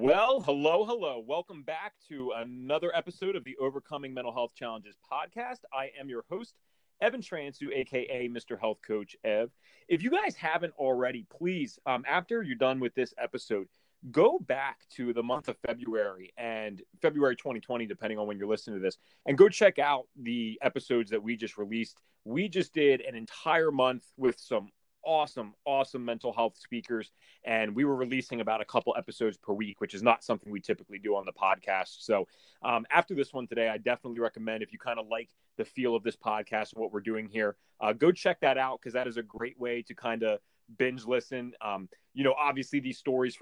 Well, hello, hello. Welcome back to another episode of the Overcoming Mental Health Challenges podcast. I am your host, Evan Transu, aka Mr. Health Coach Ev. If you guys haven't already, please, um, after you're done with this episode, go back to the month of February and February 2020, depending on when you're listening to this, and go check out the episodes that we just released. We just did an entire month with some awesome, awesome mental health speakers. And we were releasing about a couple episodes per week, which is not something we typically do on the podcast. So um, after this one today, I definitely recommend if you kind of like the feel of this podcast and what we're doing here, uh, go check that out because that is a great way to kind of binge listen. Um, you know, obviously these stories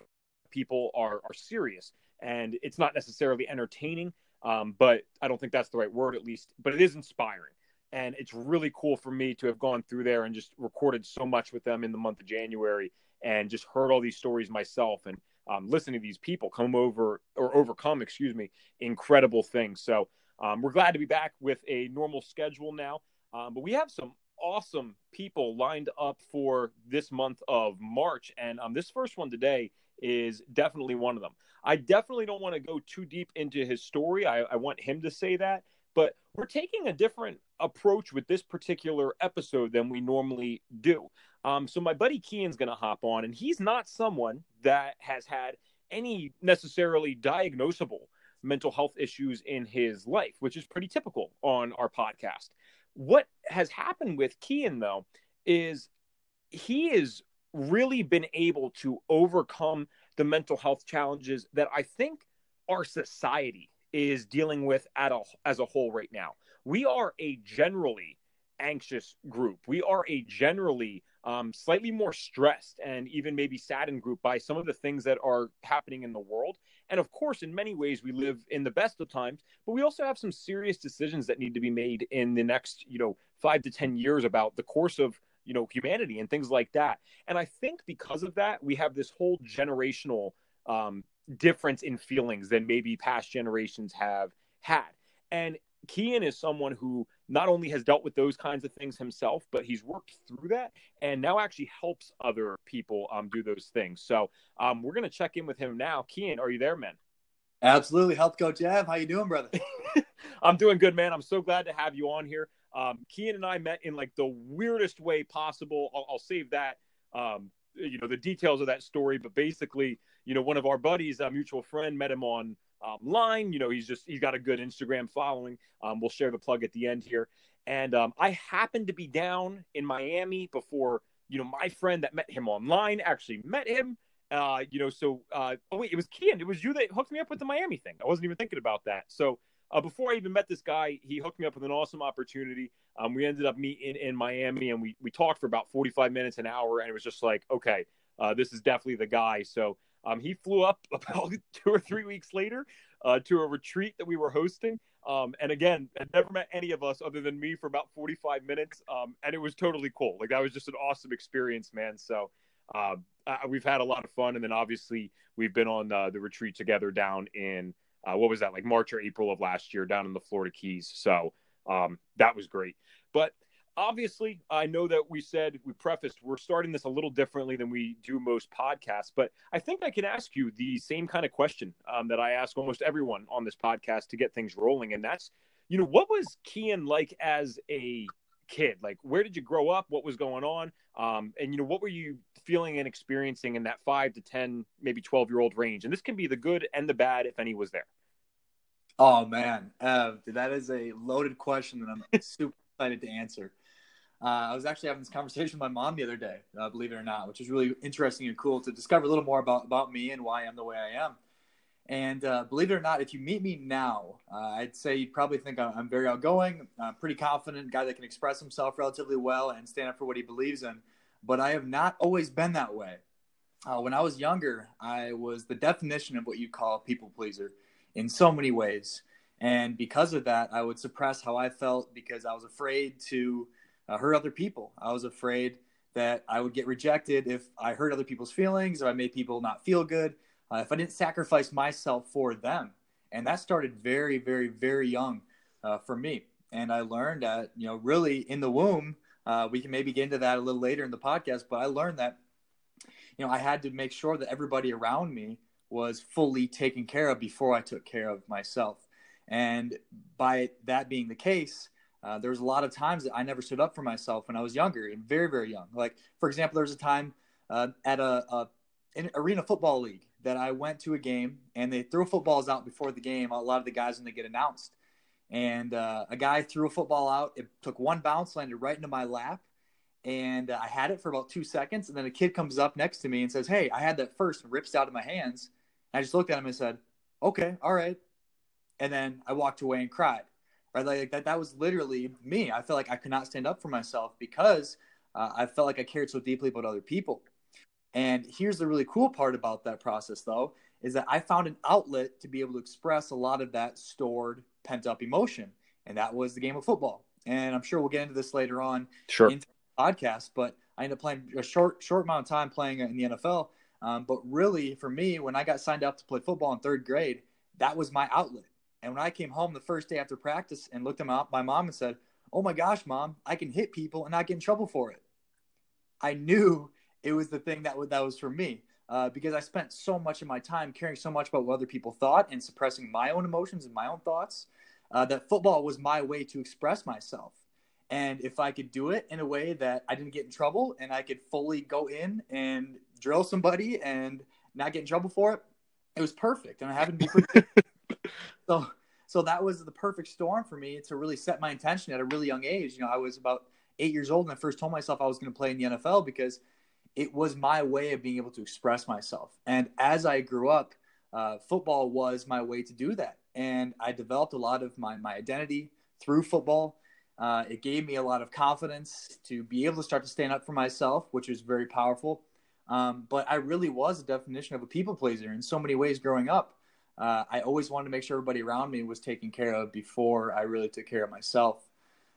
people are are serious and it's not necessarily entertaining. Um, but I don't think that's the right word, at least. But it is inspiring and it's really cool for me to have gone through there and just recorded so much with them in the month of January and just heard all these stories myself and um, listen to these people come over or overcome, excuse me, incredible things. So um, we're glad to be back with a normal schedule now. Um, but we have some awesome people lined up for this month of March. And um, this first one today is definitely one of them. I definitely don't want to go too deep into his story. I, I want him to say that. But we're taking a different approach with this particular episode than we normally do. Um, so my buddy Kian's going to hop on, and he's not someone that has had any necessarily diagnosable mental health issues in his life, which is pretty typical on our podcast. What has happened with Kian, though, is he has really been able to overcome the mental health challenges that I think our society is dealing with at a, as a whole right now. We are a generally anxious group. We are a generally um, slightly more stressed and even maybe saddened group by some of the things that are happening in the world. And of course, in many ways, we live in the best of times, but we also have some serious decisions that need to be made in the next, you know, five to 10 years about the course of, you know, humanity and things like that. And I think because of that, we have this whole generational um, difference in feelings than maybe past generations have had. And Kian is someone who not only has dealt with those kinds of things himself, but he's worked through that and now actually helps other people um, do those things. So um, we're going to check in with him now. Kian, are you there, man? Absolutely, health coach Ev. How you doing, brother? I'm doing good, man. I'm so glad to have you on here. Um, Kian and I met in like the weirdest way possible. I'll, I'll save that, um, you know, the details of that story. But basically, you know, one of our buddies, a mutual friend, met him on um, line. You know, he's just he's got a good Instagram following. Um, we'll share the plug at the end here. And um, I happened to be down in Miami before you know my friend that met him online actually met him. Uh, you know, so uh, oh wait, it was Kian. It was you that hooked me up with the Miami thing. I wasn't even thinking about that. So uh, before I even met this guy, he hooked me up with an awesome opportunity. Um, we ended up meeting in Miami, and we we talked for about forty five minutes, an hour, and it was just like, okay, uh, this is definitely the guy. So um, he flew up about two or three weeks later uh, to a retreat that we were hosting. Um, and again, had never met any of us other than me for about 45 minutes. Um, and it was totally cool. Like that was just an awesome experience, man. So uh, we've had a lot of fun. And then obviously we've been on uh, the retreat together down in, uh, what was that, like March or April of last year down in the Florida Keys. So um, that was great. But obviously, I know that we said we prefaced we're starting this a little differently than we do most podcasts, but I think I can ask you the same kind of question um, that I ask almost everyone on this podcast to get things rolling, and that's, you know, what was Kian like as a kid? Like, where did you grow up? What was going on? Um, and you know, what were you feeling and experiencing in that five to ten, maybe twelve year old range? And this can be the good and the bad, if any was there. Oh man, uh, that is a loaded question that I'm super excited to answer. Uh, I was actually having this conversation with my mom the other day, uh, believe it or not, which is really interesting and cool to discover a little more about, about me and why I'm the way I am. And uh, believe it or not, if you meet me now, uh, I'd say you'd probably think I'm very outgoing, I'm pretty confident, guy that can express himself relatively well and stand up for what he believes in. But I have not always been that way. Uh, when I was younger, I was the definition of what you call a people pleaser in so many ways. And because of that, I would suppress how I felt because I was afraid to uh, hurt other people. I was afraid that I would get rejected if I hurt other people's feelings, if I made people not feel good, uh, if I didn't sacrifice myself for them. And that started very, very, very young uh, for me. And I learned that, you know, really in the womb, uh, we can maybe get into that a little later in the podcast, but I learned that, you know, I had to make sure that everybody around me was fully taken care of before I took care of myself. And by that being the case, uh, there was a lot of times that I never stood up for myself when I was younger and very, very young. Like, for example, there was a time uh, at a, a arena football league that I went to a game and they threw footballs out before the game. A lot of the guys when they get announced, and uh, a guy threw a football out. It took one bounce, landed right into my lap, and uh, I had it for about two seconds. And then a kid comes up next to me and says, "Hey, I had that first," and rips out of my hands. And I just looked at him and said, "Okay, all right." And then I walked away and cried right? Like that, that was literally me. I felt like I could not stand up for myself because uh, I felt like I cared so deeply about other people. And here's the really cool part about that process, though, is that I found an outlet to be able to express a lot of that stored, pent up emotion. And that was the game of football. And I'm sure we'll get into this later on sure. in the podcast, but I ended up playing a short, short amount of time playing in the NFL. Um, but really, for me, when I got signed up to play football in third grade, that was my outlet. And when I came home the first day after practice and looked at my, my mom and said, Oh my gosh, mom, I can hit people and not get in trouble for it. I knew it was the thing that, that was for me uh, because I spent so much of my time caring so much about what other people thought and suppressing my own emotions and my own thoughts uh, that football was my way to express myself. And if I could do it in a way that I didn't get in trouble and I could fully go in and drill somebody and not get in trouble for it, it was perfect. And I happened to be pretty so so that was the perfect storm for me to really set my intention at a really young age. You know, I was about eight years old and I first told myself I was going to play in the NFL because it was my way of being able to express myself. And as I grew up, uh, football was my way to do that. And I developed a lot of my, my identity through football. Uh, it gave me a lot of confidence to be able to start to stand up for myself, which was very powerful. Um, but I really was a definition of a people pleaser in so many ways growing up uh, I always wanted to make sure everybody around me was taken care of before I really took care of myself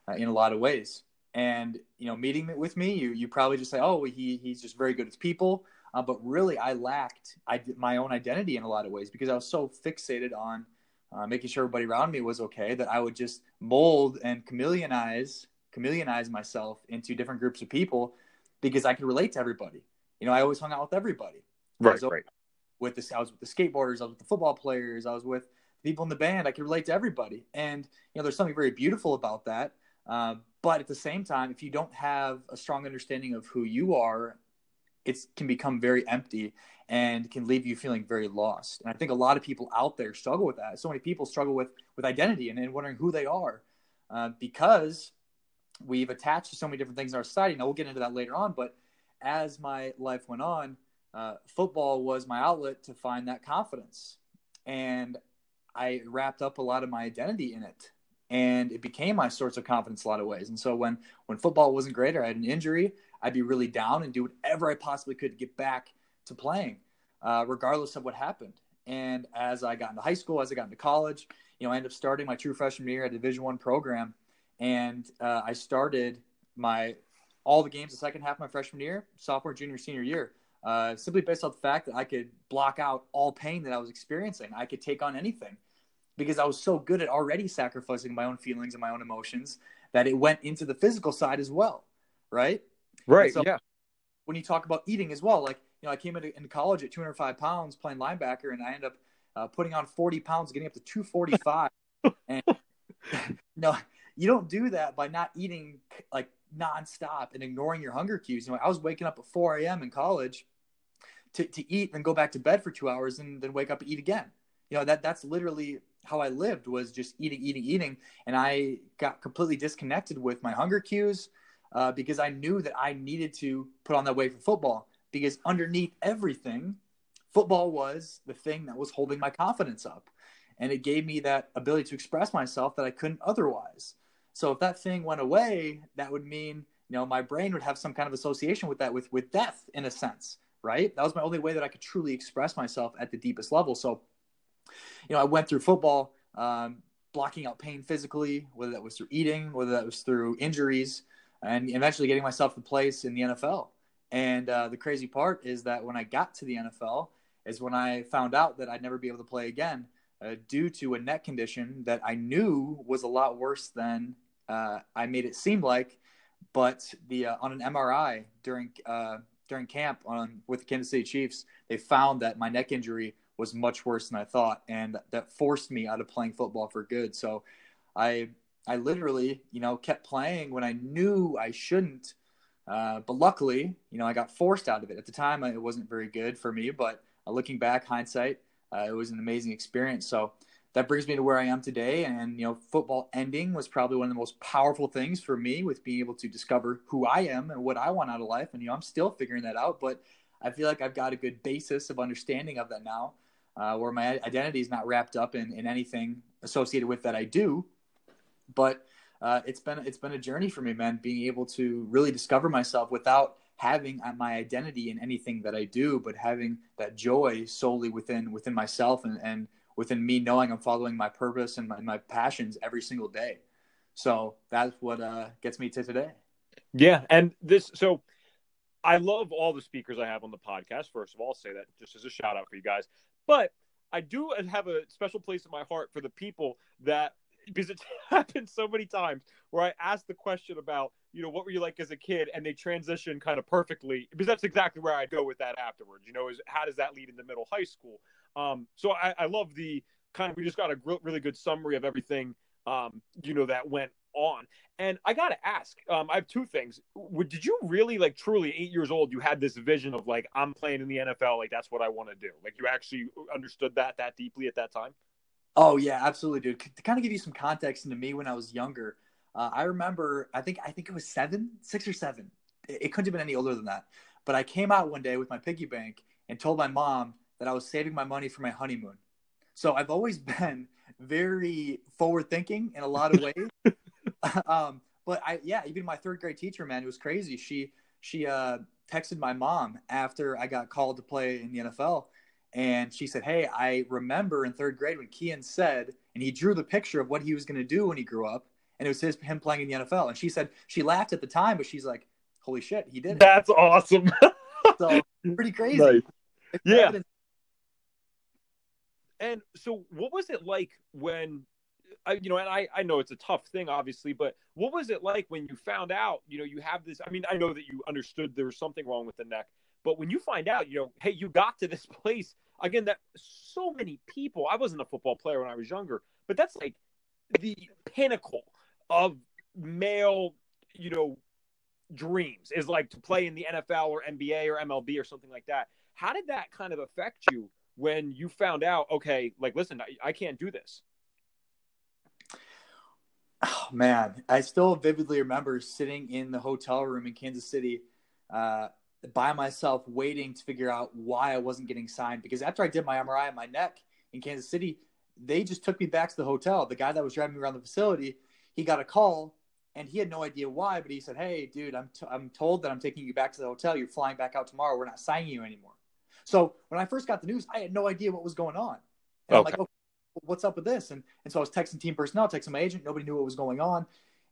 uh, in a lot of ways. And you know, meeting with me, you you probably just say, "Oh, he he's just very good with people," uh, but really, I lacked I my own identity in a lot of ways because I was so fixated on uh, making sure everybody around me was okay that I would just mold and chameleonize chameleonize myself into different groups of people because I could relate to everybody. You know, I always hung out with everybody. Right, right with the I was with the skateboarders, I was with the football players, I was with people in the band. I could relate to everybody, and you know, there's something very beautiful about that. Uh, but at the same time, if you don't have a strong understanding of who you are, it can become very empty and can leave you feeling very lost. And I think a lot of people out there struggle with that. So many people struggle with with identity and, and wondering who they are uh, because we've attached to so many different things in our society. Now we'll get into that later on, but as my life went on, uh, football was my outlet to find that confidence. And I wrapped up a lot of my identity in it. And it became my source of confidence a lot of ways. And so when, when football wasn't great or I had an injury, I'd be really down and do whatever I possibly could to get back to playing, uh, regardless of what happened. And as I got into high school, as I got into college, you know, I ended up starting my true freshman year at Division One program, and uh, I started my all the games the second half of my freshman year, sophomore, junior, senior year uh, simply based off the fact that I could block out all pain that I was experiencing. I could take on anything because I was so good at already sacrificing my own feelings and my own emotions that it went into the physical side as well. Right. Right. So yeah. When you talk about eating as well, like, you know, I came into, into college at 205 pounds playing linebacker and I end up uh, putting on 40 pounds, getting up to 245. and, you know, you don't do that by not eating like nonstop and ignoring your hunger cues. You know, I was waking up at 4 a.m. in college to, to eat and go back to bed for two hours and then wake up and eat again. You know, that that's literally how I lived was just eating, eating, eating. And I got completely disconnected with my hunger cues uh, because I knew that I needed to put on that weight for football because underneath everything, football was the thing that was holding my confidence up. And it gave me that ability to express myself that I couldn't otherwise. So if that thing went away, that would mean, you know, my brain would have some kind of association with that, with with death in a sense, right? That was my only way that I could truly express myself at the deepest level. So, you know, I went through football, um, blocking out pain physically, whether that was through eating, whether that was through injuries, and eventually getting myself a place in the NFL. And uh, the crazy part is that when I got to the NFL, is when I found out that I'd never be able to play again uh, due to a neck condition that I knew was a lot worse than uh, I made it seem like, but the uh, on an MRI during uh, during camp on with the Kansas City Chiefs, they found that my neck injury was much worse than I thought, and that forced me out of playing football for good. So, I I literally, you know, kept playing when I knew I shouldn't. Uh, but luckily, you know, I got forced out of it. At the time, it wasn't very good for me, but uh, looking back, hindsight, uh, it was an amazing experience. So that brings me to where I am today. And, you know, football ending was probably one of the most powerful things for me with being able to discover who I am and what I want out of life. And, you know, I'm still figuring that out, but I feel like I've got a good basis of understanding of that now, uh, where my identity is not wrapped up in, in anything associated with that I do. But uh, it's been it's been a journey for me, man. Being able to really discover myself without having uh, my identity in anything that I do, but having that joy solely within within myself and, and within me knowing I'm following my purpose and my, my passions every single day. So that's what uh, gets me to today. Yeah, and this so I love all the speakers I have on the podcast. First of all, I'll say that just as a shout out for you guys. But I do have a special place in my heart for the people that because it's happened so many times where I ask the question about, you know, what were you like as a kid, and they transition kind of perfectly because that's exactly where I go with that afterwards. You know, is how does that lead into middle high school? Um, so I, I love the kind of we just got a really good summary of everything, um, you know, that went on. And I got to ask, um, I have two things. Did you really like truly eight years old? You had this vision of like I'm playing in the NFL, like that's what I want to do. Like you actually understood that that deeply at that time. Oh yeah, absolutely, dude. To kind of give you some context into me when I was younger, uh, I remember I think I think it was seven, six or seven. It, it couldn't have been any older than that. But I came out one day with my piggy bank and told my mom that I was saving my money for my honeymoon. So I've always been very forward thinking in a lot of ways. um, but I yeah, even my third grade teacher, man, it was crazy. She she uh, texted my mom after I got called to play in the NFL and she said, Hey, I remember in third grade when Kian said, and he drew the picture of what he was going to do when he grew up. And it was his, him playing in the NFL. And she said, she laughed at the time, but she's like, Holy shit, he did it. That's awesome. so pretty crazy. Nice. Yeah. Evidence. And so, what was it like when, I, you know, and I, I know it's a tough thing, obviously, but what was it like when you found out, you know, you have this? I mean, I know that you understood there was something wrong with the neck, but when you find out, you know, hey, you got to this place again, that so many people, I wasn't a football player when I was younger, but that's like the pinnacle of male, you know, dreams is like to play in the NFL or NBA or MLB or something like that. How did that kind of affect you when you found out, okay, like, listen, I, I can't do this? Oh, man, I still vividly remember sitting in the hotel room in Kansas City uh, by myself waiting to figure out why I wasn't getting signed because after I did my MRI on my neck in Kansas City, they just took me back to the hotel. The guy that was driving me around the facility, he got a call and he had no idea why, but he said, "Hey, dude, I'm t- I'm told that I'm taking you back to the hotel. You're flying back out tomorrow. We're not signing you anymore." So when I first got the news, I had no idea what was going on. And okay. I'm like, okay, what's up with this? And and so I was texting team personnel, texting my agent. Nobody knew what was going on.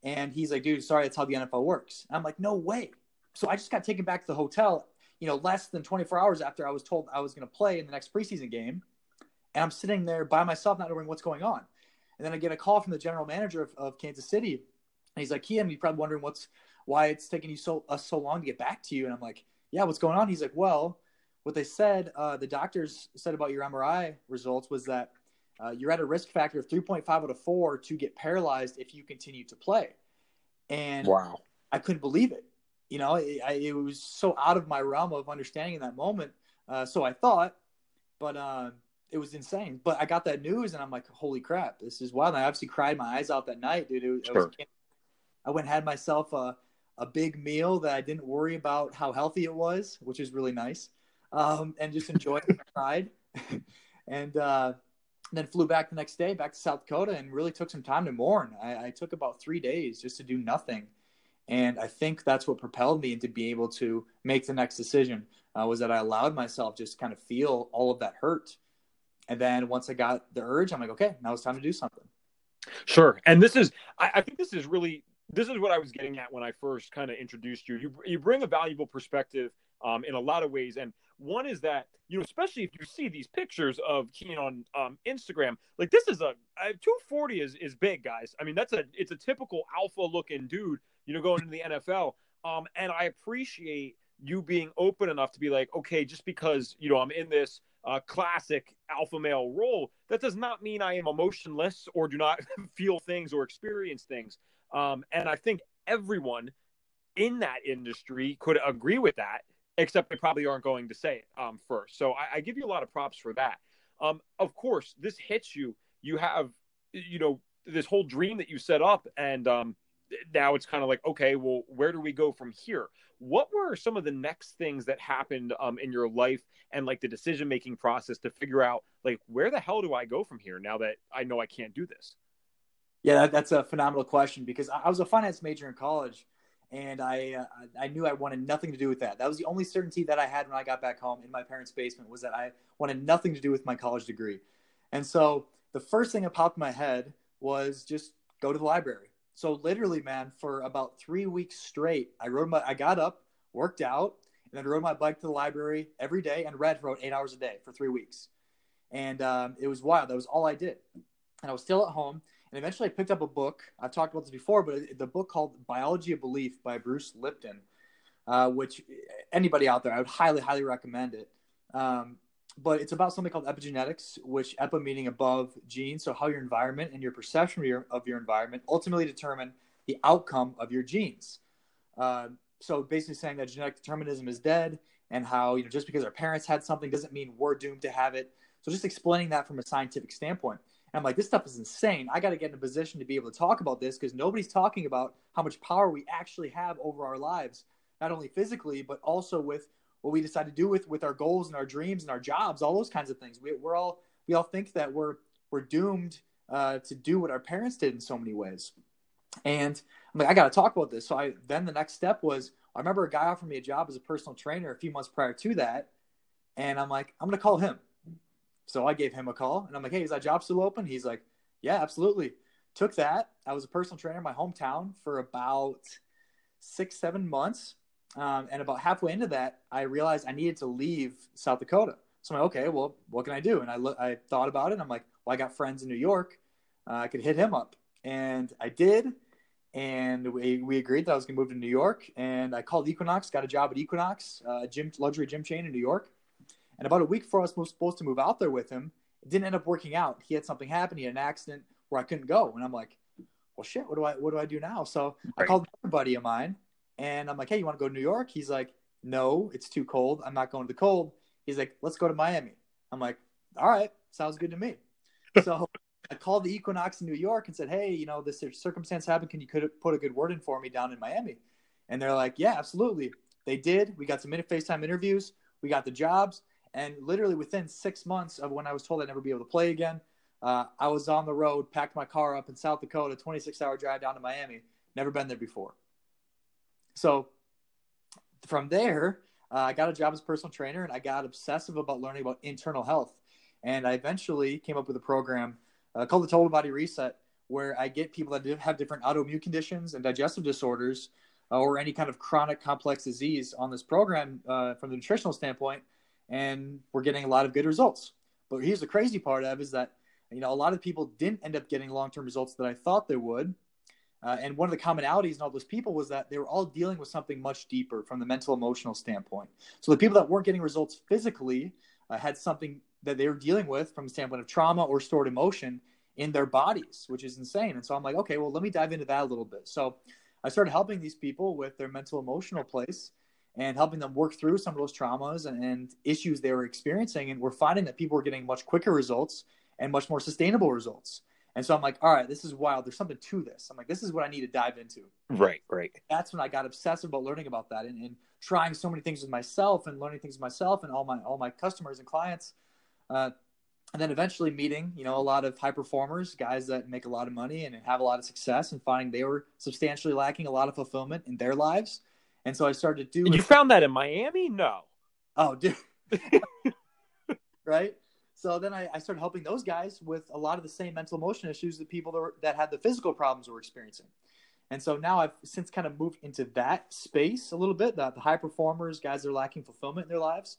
And he's like, dude, sorry, that's how the NFL works. And I'm like, no way. So I just got taken back to the hotel, you know, less than 24 hours after I was told I was going to play in the next preseason game. And I'm sitting there by myself, not knowing what's going on. And then I get a call from the general manager of, of Kansas City. And he's like, Kian, you're probably wondering what's why it's taking you so us so long to get back to you. And I'm like, yeah, what's going on? He's like, well, what they said, uh, the doctors said about your MRI results was that uh, you're at a risk factor of 3.5 out of 4 to get paralyzed if you continue to play. And wow, I couldn't believe it you know, it, I, it, was so out of my realm of understanding in that moment. Uh, so I thought, but uh, it was insane. But I got that news and I'm like, holy crap, this is wild. And I obviously cried my eyes out that night, dude. It, sure. was, I went and had myself a, a big meal that I didn't worry about how healthy it was, which is really nice. Um, and just enjoyed the ride. and uh, then flew back the next day back to South Dakota and really took some time to mourn. I, I took about three days just to do nothing and I think that's what propelled me into being able to make the next decision uh, was that I allowed myself just kind of feel all of that hurt. And then once I got the urge, I'm like, okay, now it's time to do something. Sure. And this is, I, I think this is really, this is what I was getting at when I first kind of introduced you. You, you bring a valuable perspective um, in a lot of ways. And one is that, you know, especially if you see these pictures of Kian on um, Instagram, like this is a, a 240 is, is big, guys. I mean, that's a, it's a typical alpha looking dude you know, going into the NFL. Um, and I appreciate you being open enough to be like, okay, just because you know I'm in this, uh, classic alpha male role, that does not mean I am emotionless or do not feel things or experience things. Um, and I think everyone in that industry could agree with that, except they probably aren't going to say it um, first. So I, I, give you a lot of props for that. Um, of course, this hits you. You have, you know, this whole dream that you set up, and um, now it's kind of like, okay, well, where do we go from here? What were some of the next things that happened um, in your life and like the decision making process to figure out like where the hell do I go from here now that I know I can't do this? Yeah, that, that's a phenomenal question because I was a finance major in college, and I uh, I knew I wanted nothing to do with that. That was the only certainty that I had when I got back home in my parents' basement was that I wanted nothing to do with my college degree, and so the first thing that popped in my head was just go to the library. So literally, man, for about three weeks straight, I rode my, I got up, worked out, and then rode my bike to the library every day and read for about eight hours a day for three weeks. And um, it was wild. That was all I did. And I was still at home. And eventually I picked up a book. I've talked about this before, but the book called Biology of Belief by Bruce Lipton, uh, which anybody out there, I would highly, highly recommend it. Um, but it's about something called epigenetics, which epi meaning above genes. So how your environment and your perception of your, of your environment ultimately determine the outcome of your genes. Uh, so basically saying that genetic determinism is dead and how, you know, just because our parents had something doesn't mean we're doomed to have it. So just explaining that from a scientific standpoint. And I'm like, this stuff is insane. I got to get in a position to be able to talk about this because nobody's talking about how much power we actually have over our lives, not only physically, but also with what we decide to do with with our goals and our dreams and our jobs, all those kinds of things. We, we're all we all think that we're we're doomed uh, to do what our parents did in so many ways. And I'm like, I got to talk about this. So I then the next step was I remember a guy offered me a job as a personal trainer a few months prior to that, and I'm like, I'm gonna call him. So I gave him a call, and I'm like, Hey, is that job still open? He's like, Yeah, absolutely. Took that. I was a personal trainer in my hometown for about six, seven months. Um, and about halfway into that, I realized I needed to leave South Dakota. So I'm like, okay, well, what can I do? And I lo- I thought about it. And I'm like, well, I got friends in New York. Uh, I could hit him up, and I did. And we, we agreed that I was going to move to New York. And I called Equinox, got a job at Equinox, uh, a gym luxury gym chain in New York. And about a week before I was supposed to move out there with him, it didn't end up working out. He had something happen. He had an accident where I couldn't go. And I'm like, well, shit, what do I what do I do now? So right. I called a buddy of mine and I'm like, hey, you want to go to New York? He's like, no, it's too cold. I'm not going to the cold. He's like, let's go to Miami. I'm like, all right, sounds good to me. so I called the Equinox in New York and said, hey, you know, this circumstance happened. Can you could put a good word in for me down in Miami? And they're like, yeah, absolutely. They did. We got some FaceTime interviews. We got the jobs. And literally within six months of when I was told I'd never be able to play again, uh, I was on the road, packed my car up in South Dakota, 26 hour drive down to Miami. Never been there before. So from there, uh, I got a job as personal trainer and I got obsessive about learning about internal health. And I eventually came up with a program uh, called the Total Body Reset, where I get people that have different autoimmune conditions and digestive disorders uh, or any kind of chronic complex disease on this program uh, from the nutritional standpoint. And we're getting a lot of good results. But here's the crazy part of is that, you know, a lot of people didn't end up getting long-term results that I thought they would uh, and one of the commonalities in all those people was that they were all dealing with something much deeper from the mental emotional standpoint. So the people that weren't getting results physically uh, had something that they were dealing with from the standpoint of trauma or stored emotion in their bodies, which is insane. And so I'm like, okay, well, let me dive into that a little bit. So I started helping these people with their mental emotional place and helping them work through some of those traumas and, and issues they were experiencing. And we're finding that people were getting much quicker results and much more sustainable results. And so I'm like, all right, this is wild. There's something to this. I'm like, this is what I need to dive into. Right, right. That's when I got obsessive about learning about that and, and trying so many things with myself and learning things with myself and all my all my customers and clients. Uh, and then eventually meeting, you know, a lot of high performers, guys that make a lot of money and have a lot of success, and finding they were substantially lacking a lot of fulfillment in their lives. And so I started to do. You found that in Miami? No. Oh, dude. right. So then I, I, started helping those guys with a lot of the same mental emotion issues that people that, were, that had the physical problems were experiencing. And so now I've since kind of moved into that space a little bit, the, the high performers, guys that are lacking fulfillment in their lives,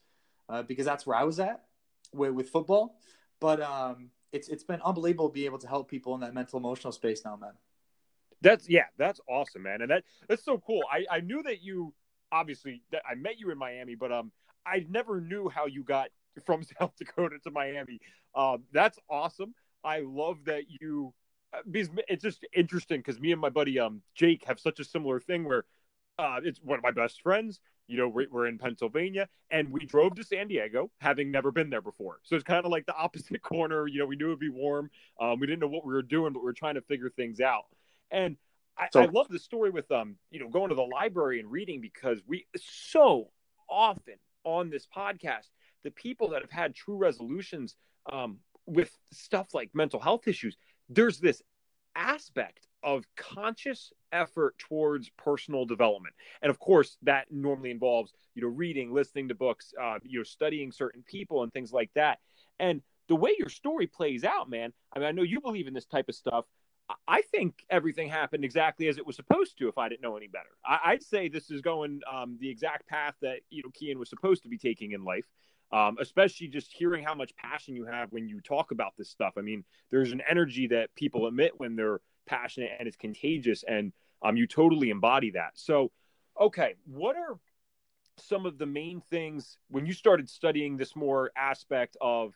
uh, because that's where I was at with, with football. But um, it's it's been unbelievable to be able to help people in that mental emotional space now, man. That's yeah, that's awesome, man, and that that's so cool. I I knew that you obviously that I met you in Miami, but um, I never knew how you got from South Dakota to Miami. Um, that's awesome. I love that you uh, it's just interesting because me and my buddy um Jake have such a similar thing where uh, it's one of my best friends. You know, we're, we're in Pennsylvania and we drove to San Diego, having never been there before. So it's kind of like the opposite corner. You know, we knew it'd be warm. Um, we didn't know what we were doing, but we were trying to figure things out. And I, so, I love the story with um, you know, going to the library and reading because we so often on this podcast, the people that have had true resolutions um, with stuff like mental health issues, there's this aspect of conscious effort towards personal development and of course that normally involves you know reading listening to books uh, you know studying certain people and things like that and the way your story plays out man i mean i know you believe in this type of stuff I think everything happened exactly as it was supposed to. If I didn't know any better, I, would say this is going um, the exact path that you know Kian was supposed to be taking in life. Um, especially just hearing how much passion you have when you talk about this stuff. I mean, there's an energy that people emit when they're passionate and it's contagious, and um, you totally embody that. So, okay, what are some of the main things when you started studying this more aspect of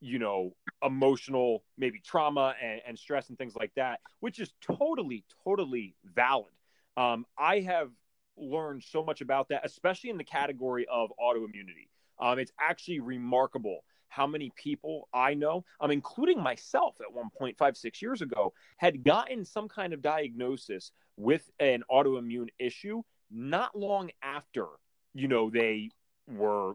you know emotional maybe trauma and, and, stress and things like that which is totally totally valid um, i have learned so much about that especially in the category of autoimmunity um, it's actually remarkable how many people i know um, including myself at one point five six years ago had gotten some kind of diagnosis with an autoimmune issue not long after you know they were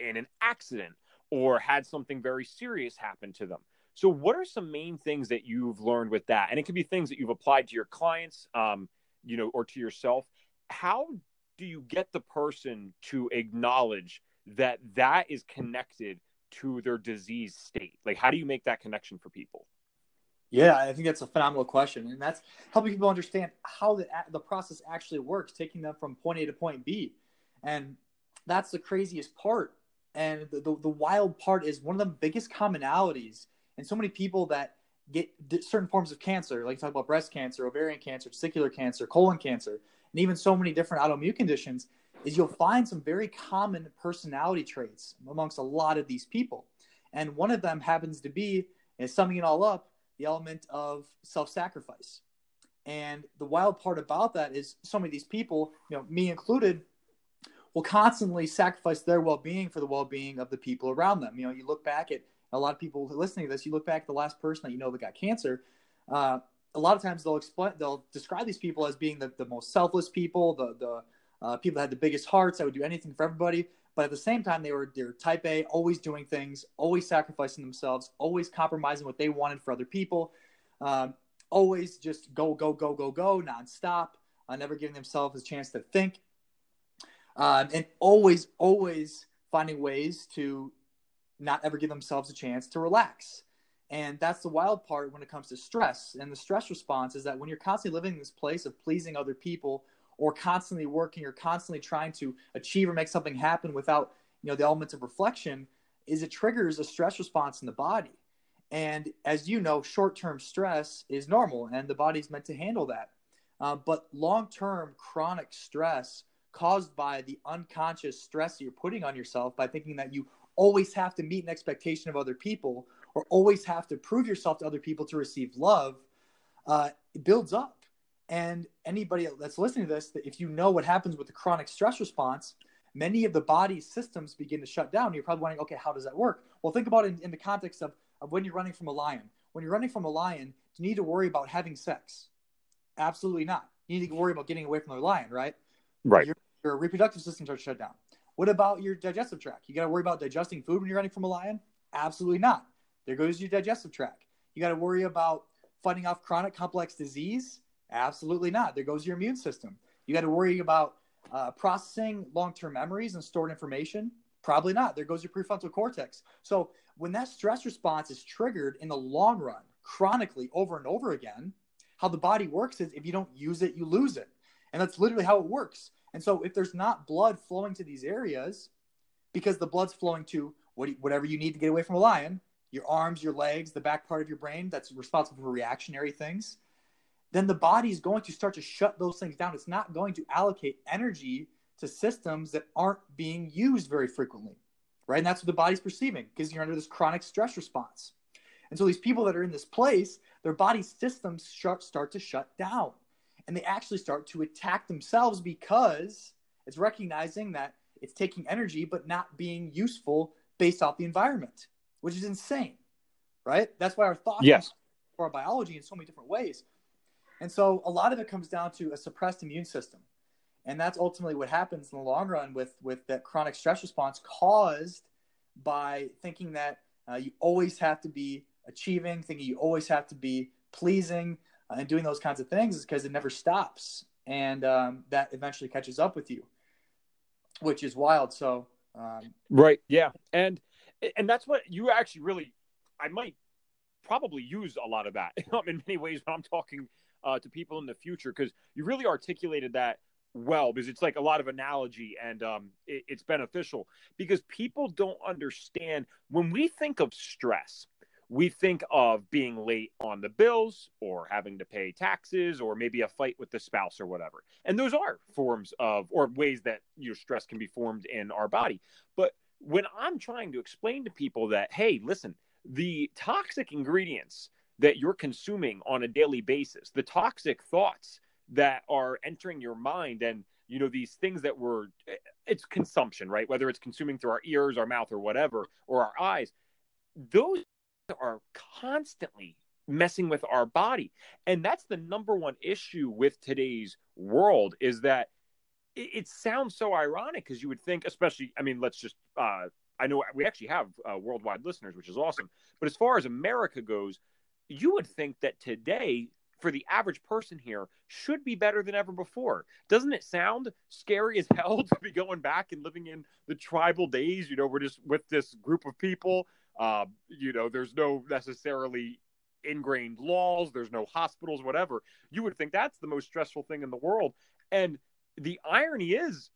in an accident or had something very serious happen to them. So, what are some main things that you've learned with that? And it could be things that you've applied to your clients, um, you know, or to yourself. How do you get the person to acknowledge that that is connected to their disease state? Like, how do you make that connection for people? Yeah, I think that's a phenomenal question, and that's helping people understand how the the process actually works, taking them from point A to point B, and that's the craziest part and the, the, the, wild part is one of the biggest commonalities in so many people that get certain forms of cancer, like you talk about breast cancer, ovarian cancer, testicular cancer, colon cancer, and even so many different autoimmune conditions, is you'll find some very common personality traits amongst a lot of these people. And one of them happens to be, is summing it all up, the element of self sacrifice. And the wild part about that is so many of these people, you know, me included, will constantly sacrifice their well-being for the well-being of the people around them. You know, you look back at a lot of people listening to this. You look back at the last person that you know that got cancer. Uh, a lot of times they'll explain, they'll describe these people as being the, the most selfless people, the the uh, people that had the biggest hearts, that would do anything for everybody. But at the same time, they were they're type A, always doing things, always sacrificing themselves, always compromising what they wanted for other people, um, always just go go go go go nonstop, uh, never giving themselves a chance to think um, and always, always finding ways to not ever give themselves a chance to relax. And that's the wild part when it comes to stress. And the stress response is that when you're constantly living in this place of pleasing other people or constantly working or constantly trying to achieve or make something happen without, you know, the elements of reflection, is it triggers a stress response in the body. And as you know, short term stress is normal and the body's meant to handle that. Uh, but long term chronic stress caused by the unconscious stress that you're putting on yourself by thinking that you always have to meet an expectation of other people or always have to prove yourself to other people to receive love uh, it builds up and anybody that's listening to this if you know what happens with the chronic stress response many of the body's systems begin to shut down you're probably wondering okay how does that work well think about it in, in the context of, of when you're running from a lion when you're running from a lion do you need to worry about having sex absolutely not you need to worry about getting away from the lion right Right. Your, your reproductive systems are shut down. What about your digestive tract? You got to worry about digesting food when you're running from a lion? Absolutely not. There goes your digestive tract. You got to worry about fighting off chronic complex disease? Absolutely not. There goes your immune system. You got to worry about uh, processing long term memories and stored information? Probably not. There goes your prefrontal cortex. So when that stress response is triggered in the long run, chronically over and over again, how the body works is if you don't use it, you lose it. And that's literally how it works. And so if there's not blood flowing to these areas, because the blood's flowing to whatever you need to get away from a lion, your arms, your legs, the back part of your brain that's responsible for reactionary things, then the body is going to start to shut those things down. It's not going to allocate energy to systems that aren't being used very frequently, right? And that's what the body's perceiving because you're under this chronic stress response. And so these people that are in this place, their body systems start to shut down and they actually start to attack themselves because it's recognizing that it's taking energy but not being useful based off the environment, which is insane, right? That's why our thoughts yes. for our biology in so many different ways. And so a lot of it comes down to a suppressed immune system. And that's ultimately what happens in the long run with, with that chronic stress response caused by thinking that uh, you always have to be achieving, thinking you always have to be pleasing, uh, and doing those kinds of things is because it never stops. And um, that eventually catches up with you, which is wild. So, um, right. Yeah. And, and that's what you actually really, I might probably use a lot of that in many ways when I'm talking uh, to people in the future because you really articulated that well because it's like a lot of analogy and um, it, it's beneficial because people don't understand when we think of stress we think of being late on the bills or having to pay taxes or maybe a fight with the spouse or whatever. And those are forms of or ways that your stress can be formed in our body. But when i'm trying to explain to people that hey listen the toxic ingredients that you're consuming on a daily basis, the toxic thoughts that are entering your mind and you know these things that we're it's consumption right? Whether it's consuming through our ears our mouth or whatever or our eyes those are constantly messing with our body. And that's the number one issue with today's world is that it, it sounds so ironic because you would think especially i mean let's just uh, i know we actually have uh, worldwide listeners which is awesome. But as far as america goes you would think that today for the average person here should be better than ever before. Doesn't it sound scary as hell to be going back and living in the tribal days? You know, we're just with this group of people. Uh, you know, there's no necessarily ingrained laws, there's no hospitals, whatever. You would think that's the most stressful thing in the world. And the irony is,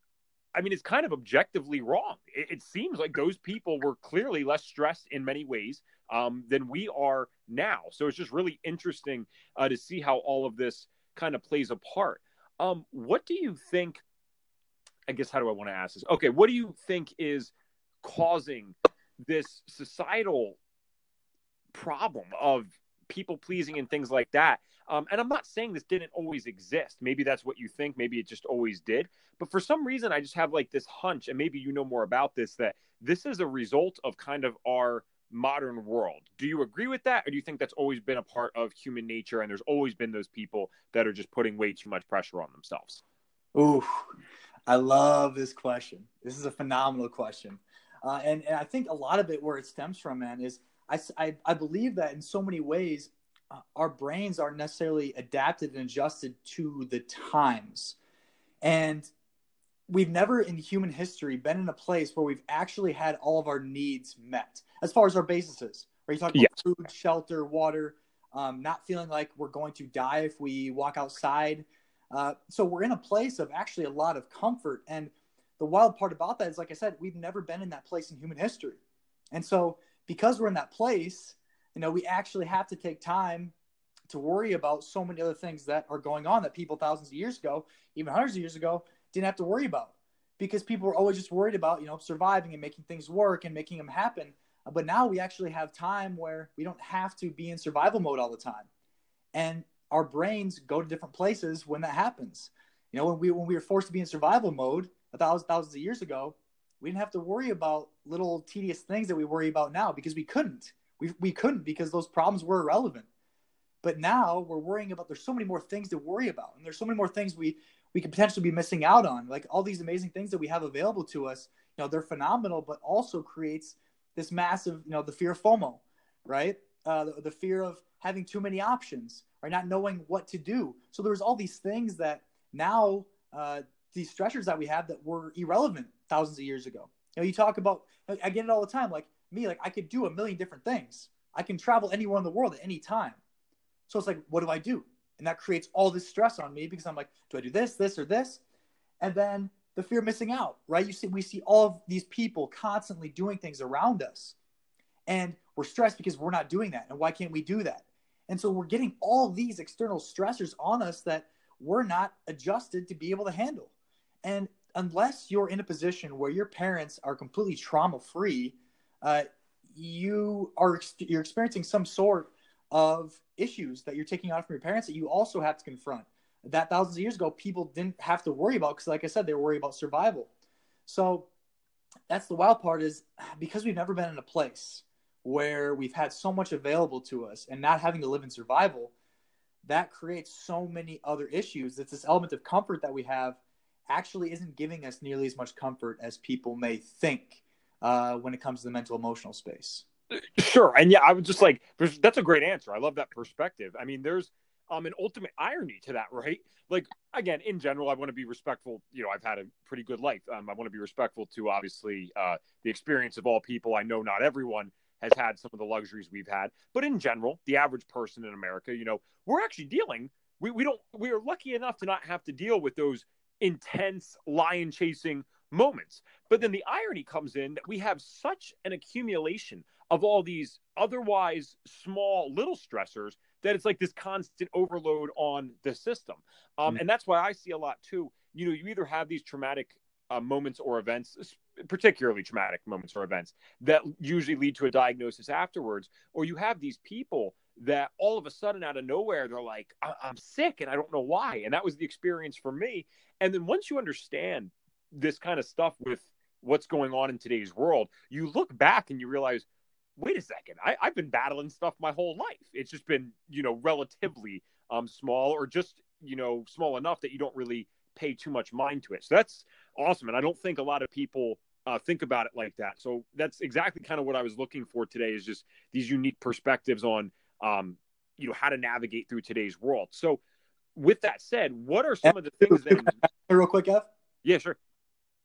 I mean, it's kind of objectively wrong. It, it seems like those people were clearly less stressed in many ways um, than we are now. So it's just really interesting uh, to see how all of this kind of plays a part. Um, what do you think? I guess how do I want to ask this? Okay, what do you think is causing this societal problem of people pleasing and things like that? Um, and I'm not saying this didn't always exist. Maybe that's what you think. Maybe it just always did. But for some reason, I just have like this hunch, and maybe you know more about this, that this is a result of kind of our modern world. Do you agree with that? Or do you think that's always been a part of human nature and there's always been those people that are just putting way too much pressure on themselves? Ooh, I love this question. This is a phenomenal question. Uh, and, and I think a lot of it, where it stems from, man, is I, I, I believe that in so many ways, uh, our brains aren't necessarily adapted and adjusted to the times. And we've never in human history been in a place where we've actually had all of our needs met as far as our basis is. Are you talking about food, shelter, water, um, not feeling like we're going to die if we walk outside? Uh, so we're in a place of actually a lot of comfort. And the wild part about that is, like I said, we've never been in that place in human history. And so because we're in that place, you know, we actually have to take time to worry about so many other things that are going on that people thousands of years ago, even hundreds of years ago, didn't have to worry about because people were always just worried about, you know, surviving and making things work and making them happen. But now we actually have time where we don't have to be in survival mode all the time. And our brains go to different places when that happens. You know, when we when we were forced to be in survival mode a thousand thousands of years ago, we didn't have to worry about little tedious things that we worry about now because we couldn't. We we couldn't because those problems were irrelevant. But now we're worrying about there's so many more things to worry about. And there's so many more things we we could potentially be missing out on. Like all these amazing things that we have available to us, you know, they're phenomenal, but also creates this massive, you know, the fear of FOMO, right? Uh, the, the fear of having too many options or not knowing what to do. So there's all these things that now uh, these stressors that we have that were irrelevant thousands of years ago. You know, you talk about I get it all the time. Like me, like I could do a million different things. I can travel anywhere in the world at any time. So it's like, what do I do? And that creates all this stress on me because I'm like, do I do this, this, or this? And then the fear of missing out, right? You see, we see all of these people constantly doing things around us, and we're stressed because we're not doing that. And why can't we do that? And so we're getting all these external stressors on us that we're not adjusted to be able to handle. And unless you're in a position where your parents are completely trauma free, uh, you are you're experiencing some sort of issues that you're taking on from your parents that you also have to confront. That thousands of years ago, people didn't have to worry about because, like I said, they were worried about survival. So that's the wild part is because we've never been in a place where we've had so much available to us and not having to live in survival, that creates so many other issues. It's this element of comfort that we have actually isn't giving us nearly as much comfort as people may think uh, when it comes to the mental emotional space. Sure, and yeah, I was just like that's a great answer. I love that perspective. I mean, there's um an ultimate irony to that, right? Like again, in general, I want to be respectful. You know, I've had a pretty good life. Um, I want to be respectful to obviously uh, the experience of all people. I know not everyone has had some of the luxuries we've had, but in general, the average person in America, you know, we're actually dealing. We we don't we are lucky enough to not have to deal with those intense lion chasing moments. But then the irony comes in that we have such an accumulation of all these otherwise small little stressors that it's like this constant overload on the system. Um, mm-hmm. And that's why I see a lot too. You know, you either have these traumatic uh, moments or events, particularly traumatic moments or events that usually lead to a diagnosis afterwards, or you have these people that all of a sudden out of nowhere they're like, I- I'm sick and I don't know why. And that was the experience for me. And then once you understand this kind of stuff with what's going on in today's world, you look back and you realize, wait a second, I, have been battling stuff my whole life. It's just been, you know, relatively um, small or just, you know, small enough that you don't really pay too much mind to it. So that's awesome. And I don't think a lot of people uh, think about it like that. So that's exactly kind of what I was looking for today is just these unique perspectives on, um, you know, how to navigate through today's world. So with that said, what are some of the things that real quick, F? Yeah, sure.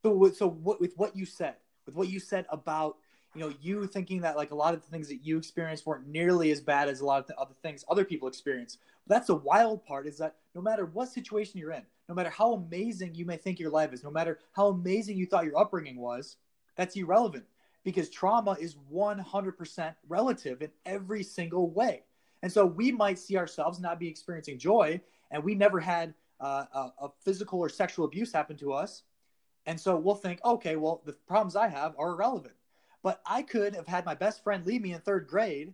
So, so what, with what you said, with what you said about you know you thinking that like a lot of the things that you experienced weren't nearly as bad as a lot of the other things other people experience. But that's the wild part is that no matter what situation you're in no matter how amazing you may think your life is no matter how amazing you thought your upbringing was that's irrelevant because trauma is 100% relative in every single way. And so we might see ourselves not be experiencing joy and we never had uh, a, a physical or sexual abuse happen to us. And so we'll think okay well the problems i have are irrelevant but I could have had my best friend leave me in third grade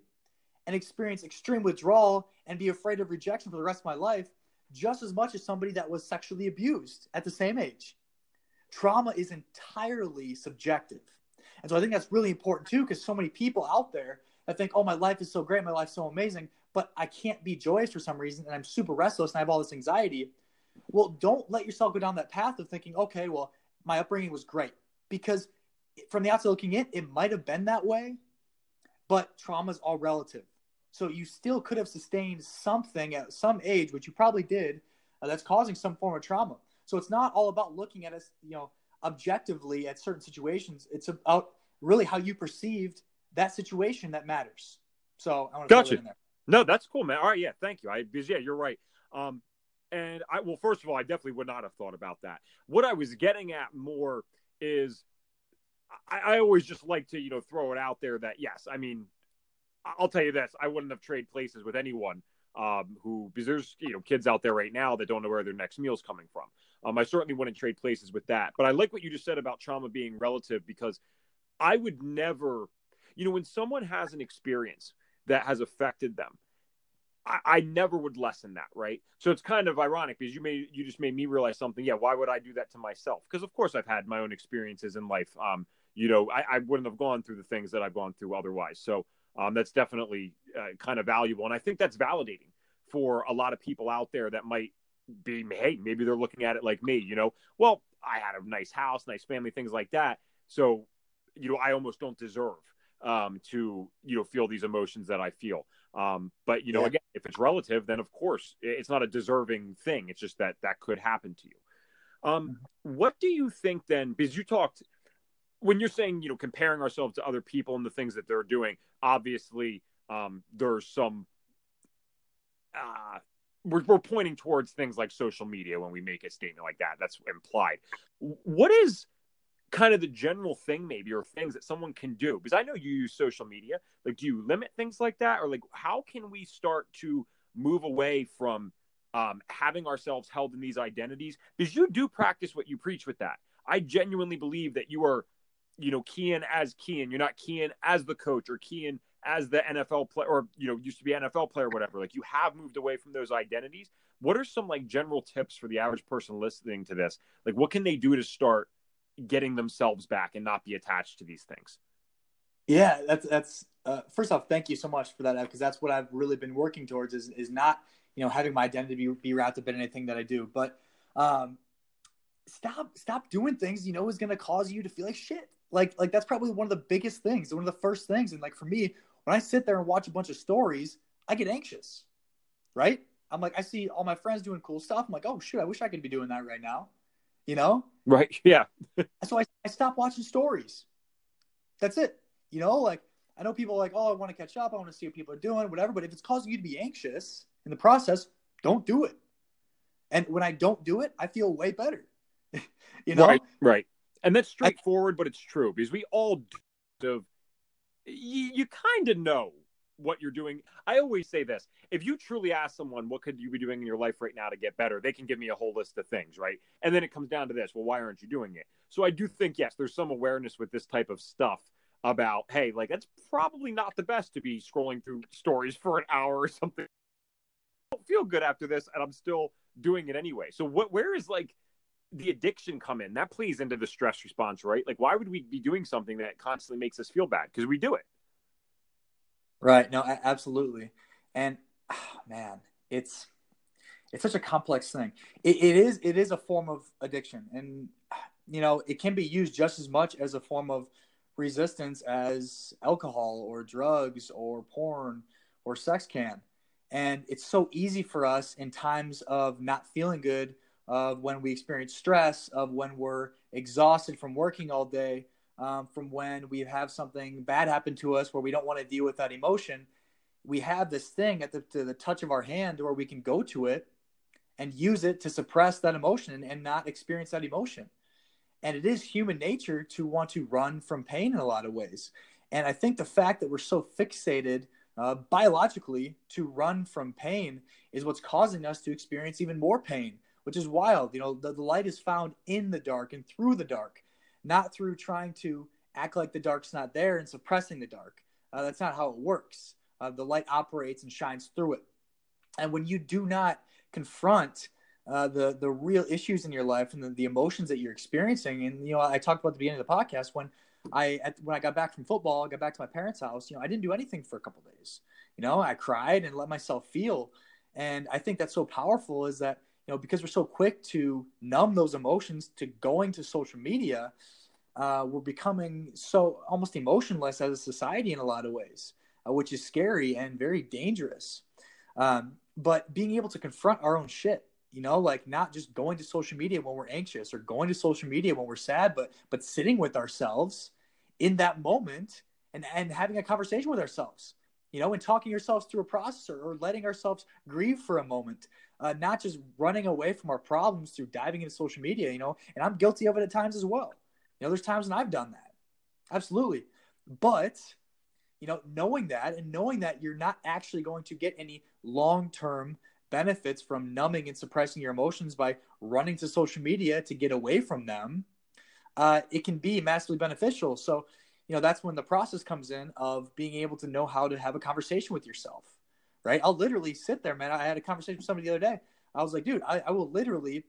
and experience extreme withdrawal and be afraid of rejection for the rest of my life just as much as somebody that was sexually abused at the same age. Trauma is entirely subjective. And so I think that's really important too, because so many people out there that think, oh, my life is so great, my life's so amazing, but I can't be joyous for some reason and I'm super restless and I have all this anxiety. Well, don't let yourself go down that path of thinking, okay, well, my upbringing was great. Because from the outside looking in, it might have been that way, but trauma is all relative. So you still could have sustained something at some age, which you probably did, uh, that's causing some form of trauma. So it's not all about looking at us, you know, objectively at certain situations. It's about really how you perceived that situation that matters. So I want to gotcha. No, that's cool, man. All right, yeah, thank you. I because yeah, you're right. Um, and I well, first of all, I definitely would not have thought about that. What I was getting at more is I, I always just like to, you know, throw it out there that yes, I mean, I'll tell you this: I wouldn't have traded places with anyone um, who because there's you know kids out there right now that don't know where their next meal's coming from. Um, I certainly wouldn't trade places with that. But I like what you just said about trauma being relative because I would never, you know, when someone has an experience that has affected them, I, I never would lessen that, right? So it's kind of ironic because you made you just made me realize something. Yeah, why would I do that to myself? Because of course I've had my own experiences in life. Um, you know, I, I, wouldn't have gone through the things that I've gone through otherwise. So um, that's definitely uh, kind of valuable. And I think that's validating for a lot of people out there that might be, hey, maybe they're looking at it like me, you know, well, I had a nice house, nice family, things like that. So, you know, I almost don't deserve um, to, you know, feel these emotions that I feel. Um, but, you know, yeah. again, if it's relative, then of course it's not a deserving thing. It's just that that could happen to you. Um, mm-hmm. what do you think then? Because you talked when you're saying you know comparing ourselves to other people and the things that they're doing obviously um, there's some uh, we're, we're pointing towards things like social media when we make a statement like that that's implied what is kind of the general thing maybe or things that someone can do because i know you use social media like do you limit things like that or like how can we start to move away from um, having ourselves held in these identities because you do practice what you preach with that I genuinely believe that you are, you know, Kian as Kian. You're not Kian as the coach or Kian as the NFL player or you know used to be NFL player, or whatever. Like you have moved away from those identities. What are some like general tips for the average person listening to this? Like, what can they do to start getting themselves back and not be attached to these things? Yeah, that's that's uh, first off, thank you so much for that because that's what I've really been working towards is is not you know having my identity be, be wrapped up in anything that I do, but um, stop stop doing things you know is going to cause you to feel like shit. Like like that's probably one of the biggest things, one of the first things. And like for me, when I sit there and watch a bunch of stories, I get anxious, right? I'm like I see all my friends doing cool stuff. I'm like, oh shit, I wish I could be doing that right now, you know? Right? Yeah. so I I stop watching stories. That's it. You know, like I know people like, oh, I want to catch up. I want to see what people are doing, whatever. But if it's causing you to be anxious in the process, don't do it. And when I don't do it, I feel way better. you know? Right, right. And that's straightforward, I, but it's true because we all do. You, you kind of know what you're doing. I always say this if you truly ask someone, what could you be doing in your life right now to get better? They can give me a whole list of things, right? And then it comes down to this well, why aren't you doing it? So I do think, yes, there's some awareness with this type of stuff about, hey, like that's probably not the best to be scrolling through stories for an hour or something. I don't feel good after this, and I'm still doing it anyway. So what where is like the addiction come in? That plays into the stress response, right? Like why would we be doing something that constantly makes us feel bad? Because we do it. Right. No, absolutely. And oh, man, it's it's such a complex thing. It, it is it is a form of addiction, and you know it can be used just as much as a form of resistance as alcohol or drugs or porn or sex can. And it's so easy for us in times of not feeling good, of when we experience stress, of when we're exhausted from working all day, um, from when we have something bad happen to us where we don't want to deal with that emotion. We have this thing at the, the touch of our hand where we can go to it and use it to suppress that emotion and not experience that emotion. And it is human nature to want to run from pain in a lot of ways. And I think the fact that we're so fixated uh, biologically to run from pain is what's causing us to experience even more pain, which is wild. You know, the, the light is found in the dark and through the dark, not through trying to act like the dark's not there and suppressing the dark. Uh, that's not how it works. Uh, the light operates and shines through it. And when you do not confront uh, the the real issues in your life and the, the emotions that you're experiencing. And you know, I talked about the beginning of the podcast when I at, when I got back from football, I got back to my parents' house. You know, I didn't do anything for a couple days. You know, I cried and let myself feel. And I think that's so powerful is that you know because we're so quick to numb those emotions to going to social media, uh, we're becoming so almost emotionless as a society in a lot of ways, uh, which is scary and very dangerous. Um, but being able to confront our own shit you know like not just going to social media when we're anxious or going to social media when we're sad but but sitting with ourselves in that moment and and having a conversation with ourselves you know and talking ourselves through a processor or letting ourselves grieve for a moment uh, not just running away from our problems through diving into social media you know and i'm guilty of it at times as well you know there's times when i've done that absolutely but you know knowing that and knowing that you're not actually going to get any long-term benefits from numbing and suppressing your emotions by running to social media to get away from them, uh, it can be massively beneficial. So, you know, that's when the process comes in of being able to know how to have a conversation with yourself, right? I'll literally sit there, man. I had a conversation with somebody the other day. I was like, dude, I, I will literally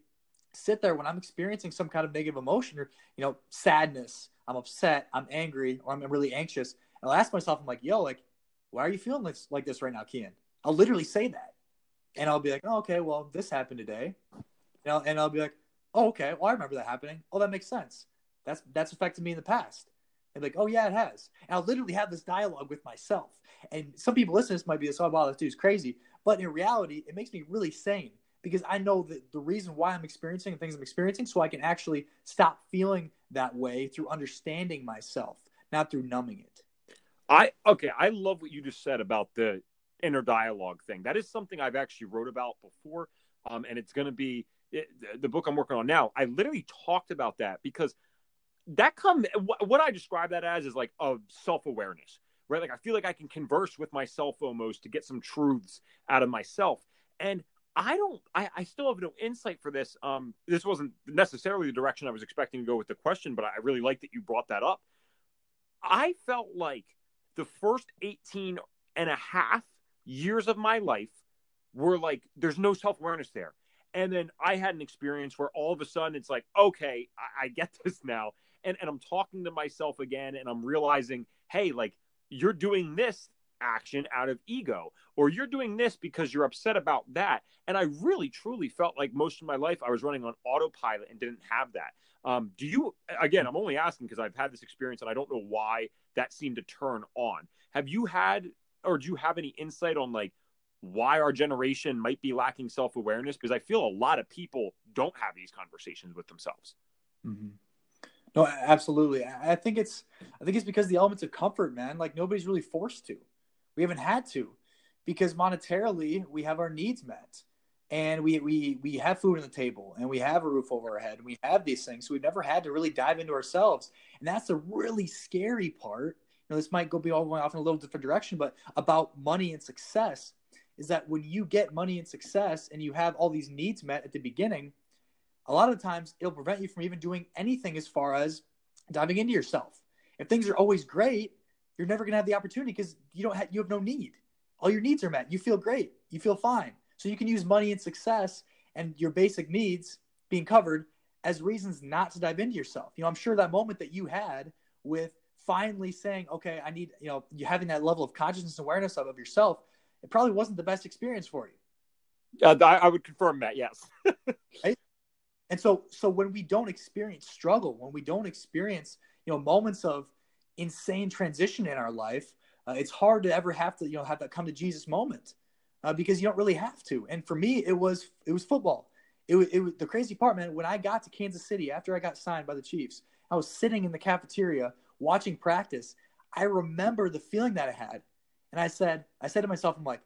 sit there when I'm experiencing some kind of negative emotion or, you know, sadness, I'm upset, I'm angry, or I'm really anxious. And I'll ask myself, I'm like, yo, like, why are you feeling this, like this right now, Kian? I'll literally say that and I'll be like, oh, okay, well, this happened today, you know, and I'll be like, oh, okay, well, I remember that happening. Oh, that makes sense. That's that's affected me in the past. And like, oh yeah, it has. And I'll literally have this dialogue with myself. And some people listening to this might be this, oh wow, this dude's crazy. But in reality, it makes me really sane because I know that the reason why I'm experiencing the things I'm experiencing, so I can actually stop feeling that way through understanding myself, not through numbing it. I okay, I love what you just said about the inner dialogue thing. That is something I've actually wrote about before, um, and it's going to be it, the book I'm working on now. I literally talked about that because that come what I describe that as is like a self awareness, right? Like I feel like I can converse with myself almost to get some truths out of myself, and I don't. I, I still have no insight for this. Um, this wasn't necessarily the direction I was expecting to go with the question, but I really like that you brought that up. I felt like the first 18 and a half years of my life were like there's no self awareness there. And then I had an experience where all of a sudden it's like, okay, I, I get this now. And, and I'm talking to myself again and I'm realizing, hey, like you're doing this action out of ego or you're doing this because you're upset about that and i really truly felt like most of my life i was running on autopilot and didn't have that um, do you again i'm only asking because i've had this experience and i don't know why that seemed to turn on have you had or do you have any insight on like why our generation might be lacking self awareness because I feel a lot of people don't have these conversations with themselves. Mm-hmm. No, absolutely. I think it's I think it's because the elements of comfort, man. Like nobody's really forced to. We haven't had to, because monetarily we have our needs met, and we we we have food on the table, and we have a roof over our head, and we have these things. So we've never had to really dive into ourselves, and that's the really scary part. You know, this might go be all going off in a little different direction, but about money and success is that when you get money and success and you have all these needs met at the beginning, a lot of times it'll prevent you from even doing anything as far as diving into yourself. If things are always great, you're never going to have the opportunity because you don't have you have no need. All your needs are met. You feel great. You feel fine. So you can use money and success and your basic needs being covered as reasons not to dive into yourself. You know, I'm sure that moment that you had with finally saying, okay, I need, you know, you having that level of consciousness awareness of, of yourself it probably wasn't the best experience for you. Uh, I, I would confirm that, yes. right? And so, so when we don't experience struggle, when we don't experience, you know, moments of insane transition in our life, uh, it's hard to ever have to, you know, have that come to Jesus moment uh, because you don't really have to. And for me, it was it was football. It was, it the crazy part, man. When I got to Kansas City after I got signed by the Chiefs, I was sitting in the cafeteria watching practice. I remember the feeling that I had and I said, I said to myself, I'm like,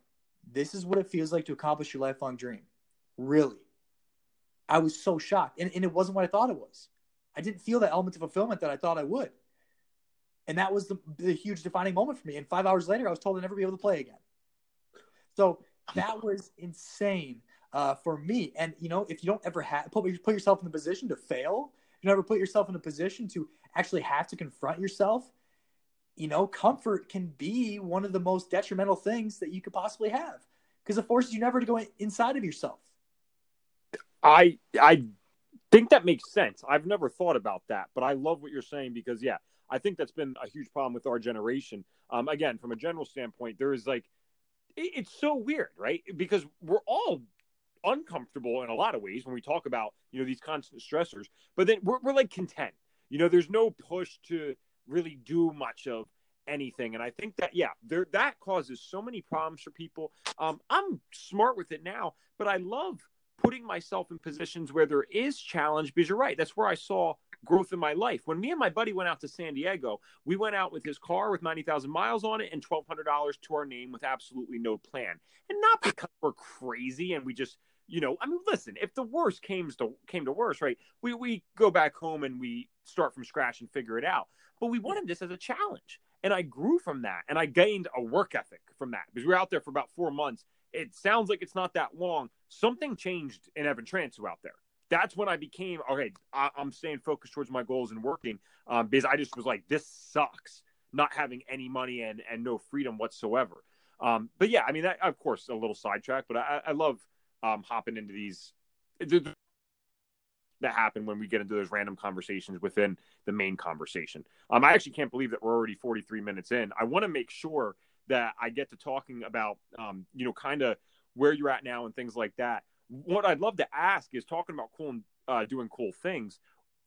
this is what it feels like to accomplish your lifelong dream. Really. I was so shocked. And, and it wasn't what I thought it was. I didn't feel that element of fulfillment that I thought I would. And that was the, the huge defining moment for me. And five hours later, I was told I'd never be able to play again. So that was insane uh, for me. And, you know, if you don't ever have, put, put yourself in the position to fail, you never put yourself in a position to actually have to confront yourself you know, comfort can be one of the most detrimental things that you could possibly have because it forces you never to go inside of yourself. I I think that makes sense. I've never thought about that, but I love what you're saying because yeah, I think that's been a huge problem with our generation. Um, again, from a general standpoint, there is like it, it's so weird, right? Because we're all uncomfortable in a lot of ways when we talk about you know these constant stressors, but then we're, we're like content. You know, there's no push to really do much of anything. And I think that, yeah, there, that causes so many problems for people. Um, I'm smart with it now, but I love putting myself in positions where there is challenge because you're right. That's where I saw growth in my life. When me and my buddy went out to San Diego, we went out with his car with 90,000 miles on it and $1,200 to our name with absolutely no plan. And not because we're crazy and we just, you know, I mean, listen, if the worst came to came to worst, right? We we go back home and we start from scratch and figure it out. But we wanted this as a challenge. And I grew from that and I gained a work ethic from that because we were out there for about four months. It sounds like it's not that long. Something changed in Evan Transue out there. That's when I became okay. I, am staying focused towards my goals and working um, because I just was like, this sucks not having any money and and no freedom whatsoever. Um, but yeah, I mean, that, of course, a little sidetrack, but I, I love um, hopping into these that happen when we get into those random conversations within the main conversation. Um, I actually can't believe that we're already 43 minutes in. I want to make sure that I get to talking about, um, you know, kind of where you're at now and things like that. What I'd love to ask is talking about cool and uh, doing cool things.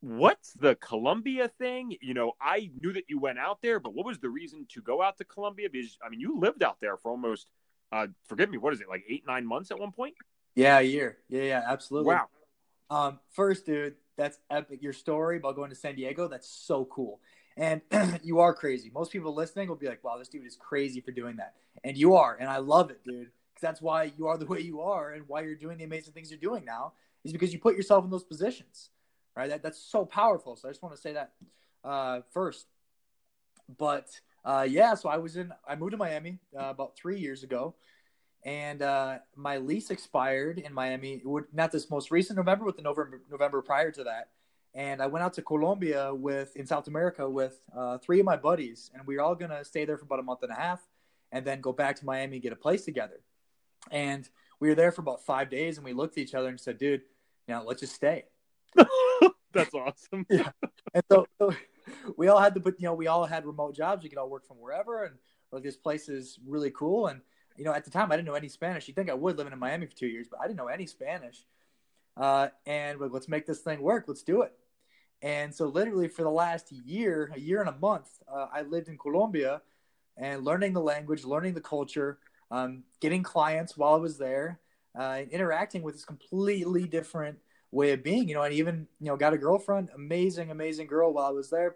What's the Colombia thing? You know, I knew that you went out there, but what was the reason to go out to Colombia? Because I mean, you lived out there for almost, uh, forgive me, what is it, like eight, nine months at one point? Yeah, a year. Yeah, yeah, absolutely. Wow. Um, first, dude, that's epic. Your story about going to San Diego, that's so cool. And you are crazy. Most people listening will be like, wow, this dude is crazy for doing that. And you are. And I love it, dude. That's why you are the way you are and why you're doing the amazing things you're doing now is because you put yourself in those positions, right? That, that's so powerful. So I just want to say that uh, first. But uh, yeah, so I was in, I moved to Miami uh, about three years ago and uh, my lease expired in Miami. Not this most recent November, but the November November prior to that. And I went out to Colombia with in South America with uh, three of my buddies, and we were all gonna stay there for about a month and a half, and then go back to Miami and get a place together. And we were there for about five days, and we looked at each other and said, "Dude, you know, let's just stay." That's awesome. yeah. And so, so, we all had to put, you know, we all had remote jobs. We could all work from wherever, and like this place is really cool. And you know, at the time, I didn't know any Spanish. You'd think I would living in Miami for two years, but I didn't know any Spanish. Uh, and like, let's make this thing work. Let's do it. And so, literally, for the last year, a year and a month, uh, I lived in Colombia and learning the language, learning the culture, um, getting clients while I was there, uh, interacting with this completely different way of being. You know, and even you know got a girlfriend, amazing, amazing girl while I was there,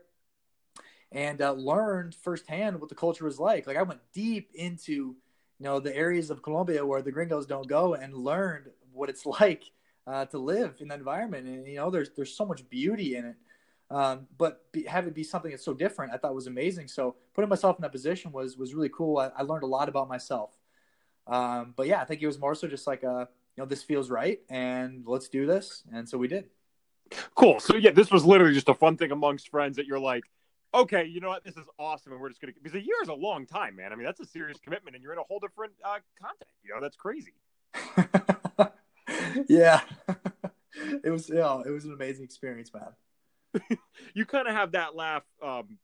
and uh, learned firsthand what the culture was like. Like I went deep into you know the areas of Colombia where the gringos don't go, and learned what it's like uh, to live in that environment. And you know, there's there's so much beauty in it. Um, but be, have it be something that's so different, I thought was amazing. So putting myself in that position was was really cool. I, I learned a lot about myself. Um, but yeah, I think it was more so just like a you know this feels right and let's do this, and so we did. Cool. So yeah, this was literally just a fun thing amongst friends that you're like, okay, you know what, this is awesome, and we're just gonna because a year is a long time, man. I mean, that's a serious commitment, and you're in a whole different uh, content. You know, that's crazy. yeah, it was. Yeah, it was an amazing experience, man. you kind of have that laugh um,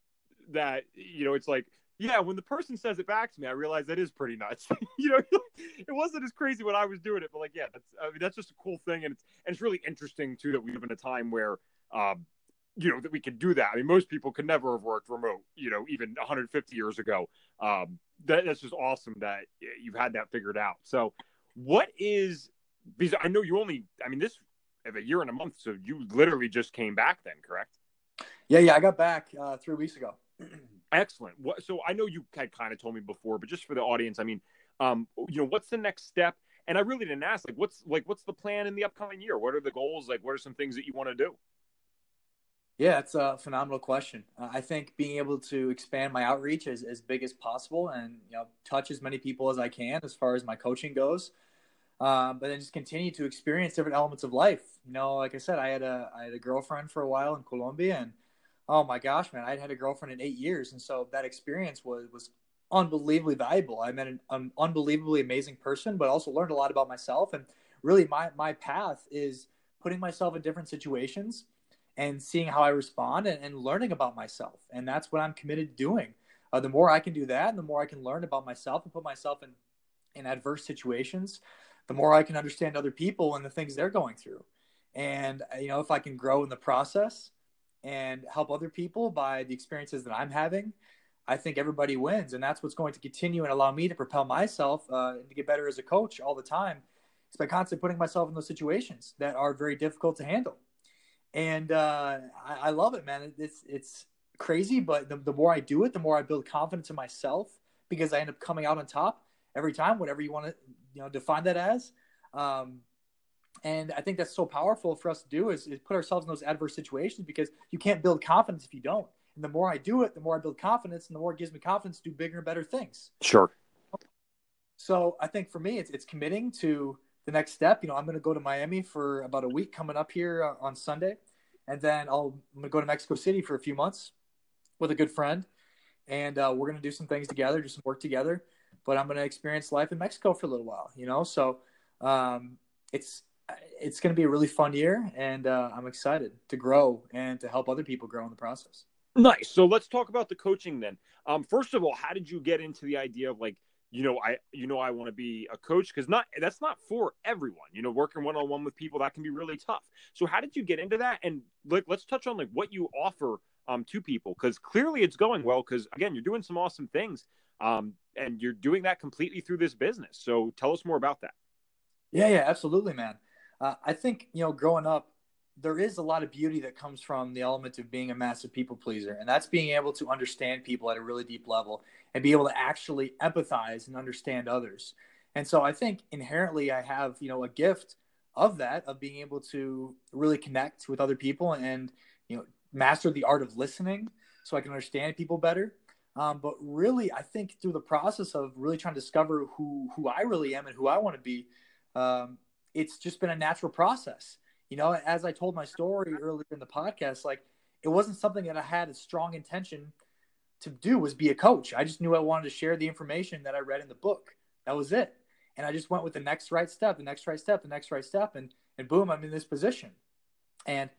that you know it's like yeah when the person says it back to me i realize that is pretty nuts. You know it wasn't as crazy when i was doing it but like yeah that's i mean that's just a cool thing and it's and it's really interesting too that we live in a time where um you know that we can do that. I mean most people could never have worked remote you know even 150 years ago. Um that, that's just awesome that you've had that figured out. So what is because i know you only i mean this of a year and a month so you literally just came back then correct? Yeah yeah i got back uh three weeks ago Excellent. So I know you had kind of told me before, but just for the audience, I mean, um, you know, what's the next step? And I really didn't ask, like, what's like, what's the plan in the upcoming year? What are the goals? Like, what are some things that you want to do? Yeah, it's a phenomenal question. Uh, I think being able to expand my outreach as, as big as possible and you know touch as many people as I can as far as my coaching goes, um, but then just continue to experience different elements of life. You know, like I said, I had a I had a girlfriend for a while in Colombia, and oh my gosh, man, I'd had a girlfriend in eight years, and so that experience was was unbelievably valuable. I met an, an unbelievably amazing person, but also learned a lot about myself. And really, my my path is putting myself in different situations and seeing how I respond and, and learning about myself. And that's what I'm committed to doing. Uh, the more I can do that, and the more I can learn about myself and put myself in in adverse situations, the more I can understand other people and the things they're going through. And you know, if I can grow in the process and help other people by the experiences that I'm having, I think everybody wins. And that's what's going to continue and allow me to propel myself uh, to get better as a coach all the time. It's by constantly putting myself in those situations that are very difficult to handle. And uh, I, I, love it, man. It's, it's crazy, but the, the more I do it, the more I build confidence in myself because I end up coming out on top every time, whatever you want to, you know, define that as. Um, and I think that's so powerful for us to do is, is, put ourselves in those adverse situations because you can't build confidence if you don't. And the more I do it, the more I build confidence, and the more it gives me confidence to do bigger and better things. Sure. So I think for me, it's it's committing to the next step. You know, I'm going to go to Miami for about a week coming up here uh, on Sunday, and then I'll I'm going to go to Mexico City for a few months with a good friend, and uh, we're going to do some things together, do some work together. But I'm going to experience life in Mexico for a little while. You know, so um, it's it's going to be a really fun year, and uh, I'm excited to grow and to help other people grow in the process. Nice. So let's talk about the coaching then. Um, first of all, how did you get into the idea of like, you know, I, you know, I want to be a coach because not that's not for everyone. You know, working one on one with people that can be really tough. So how did you get into that? And like, let's touch on like what you offer um, to people because clearly it's going well. Because again, you're doing some awesome things, um, and you're doing that completely through this business. So tell us more about that. Yeah, yeah, absolutely, man. Uh, I think you know, growing up, there is a lot of beauty that comes from the element of being a massive people pleaser, and that's being able to understand people at a really deep level and be able to actually empathize and understand others. And so, I think inherently, I have you know a gift of that of being able to really connect with other people and you know master the art of listening so I can understand people better. Um, but really, I think through the process of really trying to discover who who I really am and who I want to be, um, it's just been a natural process. You know, as I told my story earlier in the podcast, like it wasn't something that I had a strong intention to do was be a coach. I just knew I wanted to share the information that I read in the book. That was it. And I just went with the next right step, the next right step, the next right step, and and boom, I'm in this position. And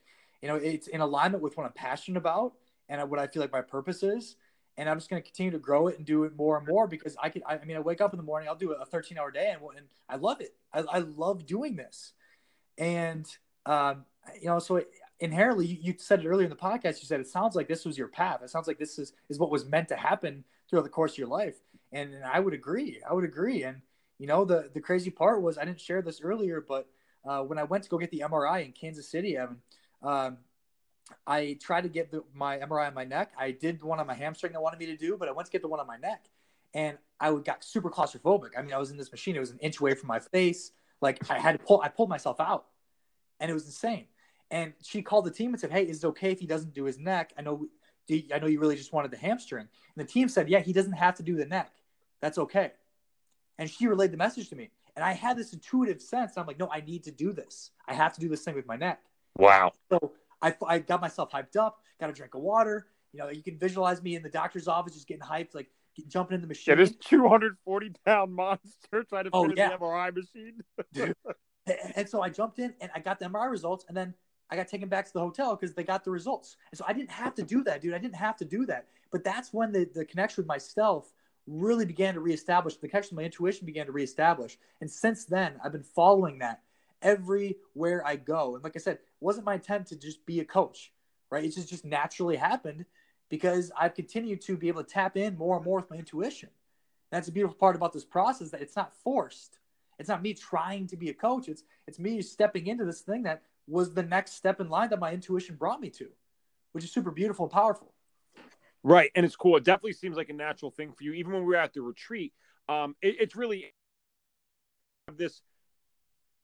you know, it's in alignment with what I'm passionate about and what I feel like my purpose is. And I'm just going to continue to grow it and do it more and more because I could. I, I mean, I wake up in the morning, I'll do a 13 hour day, and, and I love it. I, I love doing this. And um, you know, so inherently, you, you said it earlier in the podcast. You said it sounds like this was your path. It sounds like this is is what was meant to happen throughout the course of your life. And, and I would agree. I would agree. And you know, the the crazy part was I didn't share this earlier, but uh, when I went to go get the MRI in Kansas City, Evan, um, I tried to get the, my MRI on my neck. I did the one on my hamstring they wanted me to do, but I went to get the one on my neck, and I got super claustrophobic. I mean, I was in this machine; it was an inch away from my face. Like I had to pull, I pulled myself out, and it was insane. And she called the team and said, "Hey, is it okay if he doesn't do his neck? I know, I know you really just wanted the hamstring." And the team said, "Yeah, he doesn't have to do the neck. That's okay." And she relayed the message to me, and I had this intuitive sense. I'm like, "No, I need to do this. I have to do this thing with my neck." Wow. So I, I got myself hyped up, got a drink of water. You know, you can visualize me in the doctor's office just getting hyped, like jumping in the machine. Yeah, this 240 pound monster trying to Oh, fit in yeah. the MRI machine. Dude. And so I jumped in and I got the MRI results, and then I got taken back to the hotel because they got the results. And so I didn't have to do that, dude. I didn't have to do that. But that's when the, the connection with myself really began to reestablish. The connection with my intuition began to reestablish. And since then, I've been following that everywhere I go. And like I said, wasn't my intent to just be a coach, right? It just, just naturally happened because I've continued to be able to tap in more and more with my intuition. That's a beautiful part about this process that it's not forced. It's not me trying to be a coach. It's it's me stepping into this thing that was the next step in line that my intuition brought me to, which is super beautiful and powerful. Right, and it's cool. It definitely seems like a natural thing for you. Even when we were at the retreat, um, it, it's really this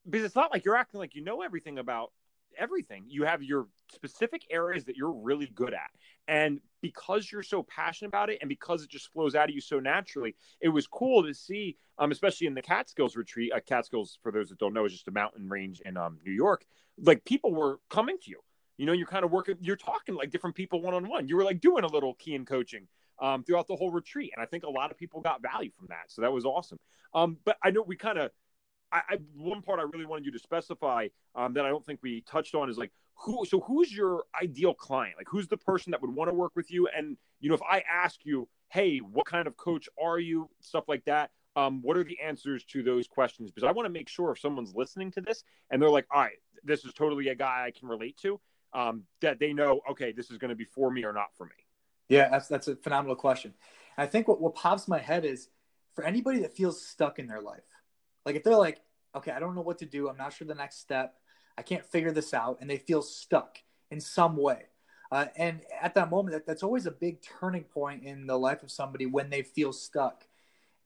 because it's not like you're acting like you know everything about everything. You have your specific areas that you're really good at, and because you're so passionate about it, and because it just flows out of you so naturally, it was cool to see. Um, especially in the Catskills retreat. Uh, Catskills, for those that don't know, is just a mountain range in um New York. Like people were coming to you you know, you're kind of working, you're talking like different people one on one. You were like doing a little Kian coaching um, throughout the whole retreat. And I think a lot of people got value from that. So that was awesome. Um, but I know we kind of, I, I, one part I really wanted you to specify um, that I don't think we touched on is like, who, so who's your ideal client? Like, who's the person that would want to work with you? And, you know, if I ask you, hey, what kind of coach are you? Stuff like that. Um, what are the answers to those questions? Because I want to make sure if someone's listening to this and they're like, all right, this is totally a guy I can relate to um, that they know, okay, this is going to be for me or not for me? Yeah, that's that's a phenomenal question. I think what, what pops my head is for anybody that feels stuck in their life, like if they're like, okay, I don't know what to do, I'm not sure the next step, I can't figure this out, and they feel stuck in some way. Uh, and at that moment, that, that's always a big turning point in the life of somebody when they feel stuck.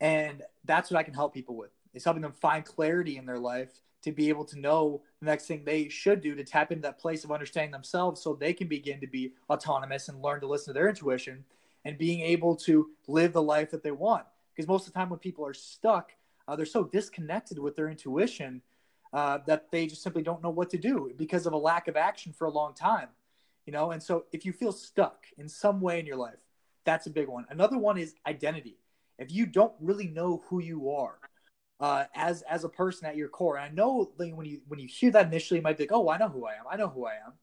And that's what I can help people with. Is helping them find clarity in their life to be able to know the next thing they should do to tap into that place of understanding themselves so they can begin to be autonomous and learn to listen to their intuition and being able to live the life that they want. Because most of the time, when people are stuck, uh, they're so disconnected with their intuition uh, that they just simply don't know what to do because of a lack of action for a long time. You know, and so if you feel stuck in some way in your life, that's a big one. Another one is identity. If you don't really know who you are, uh, as as a person at your core. And I know like, when you when you hear that initially, you might be like, "Oh, I know who I am. I know who I am."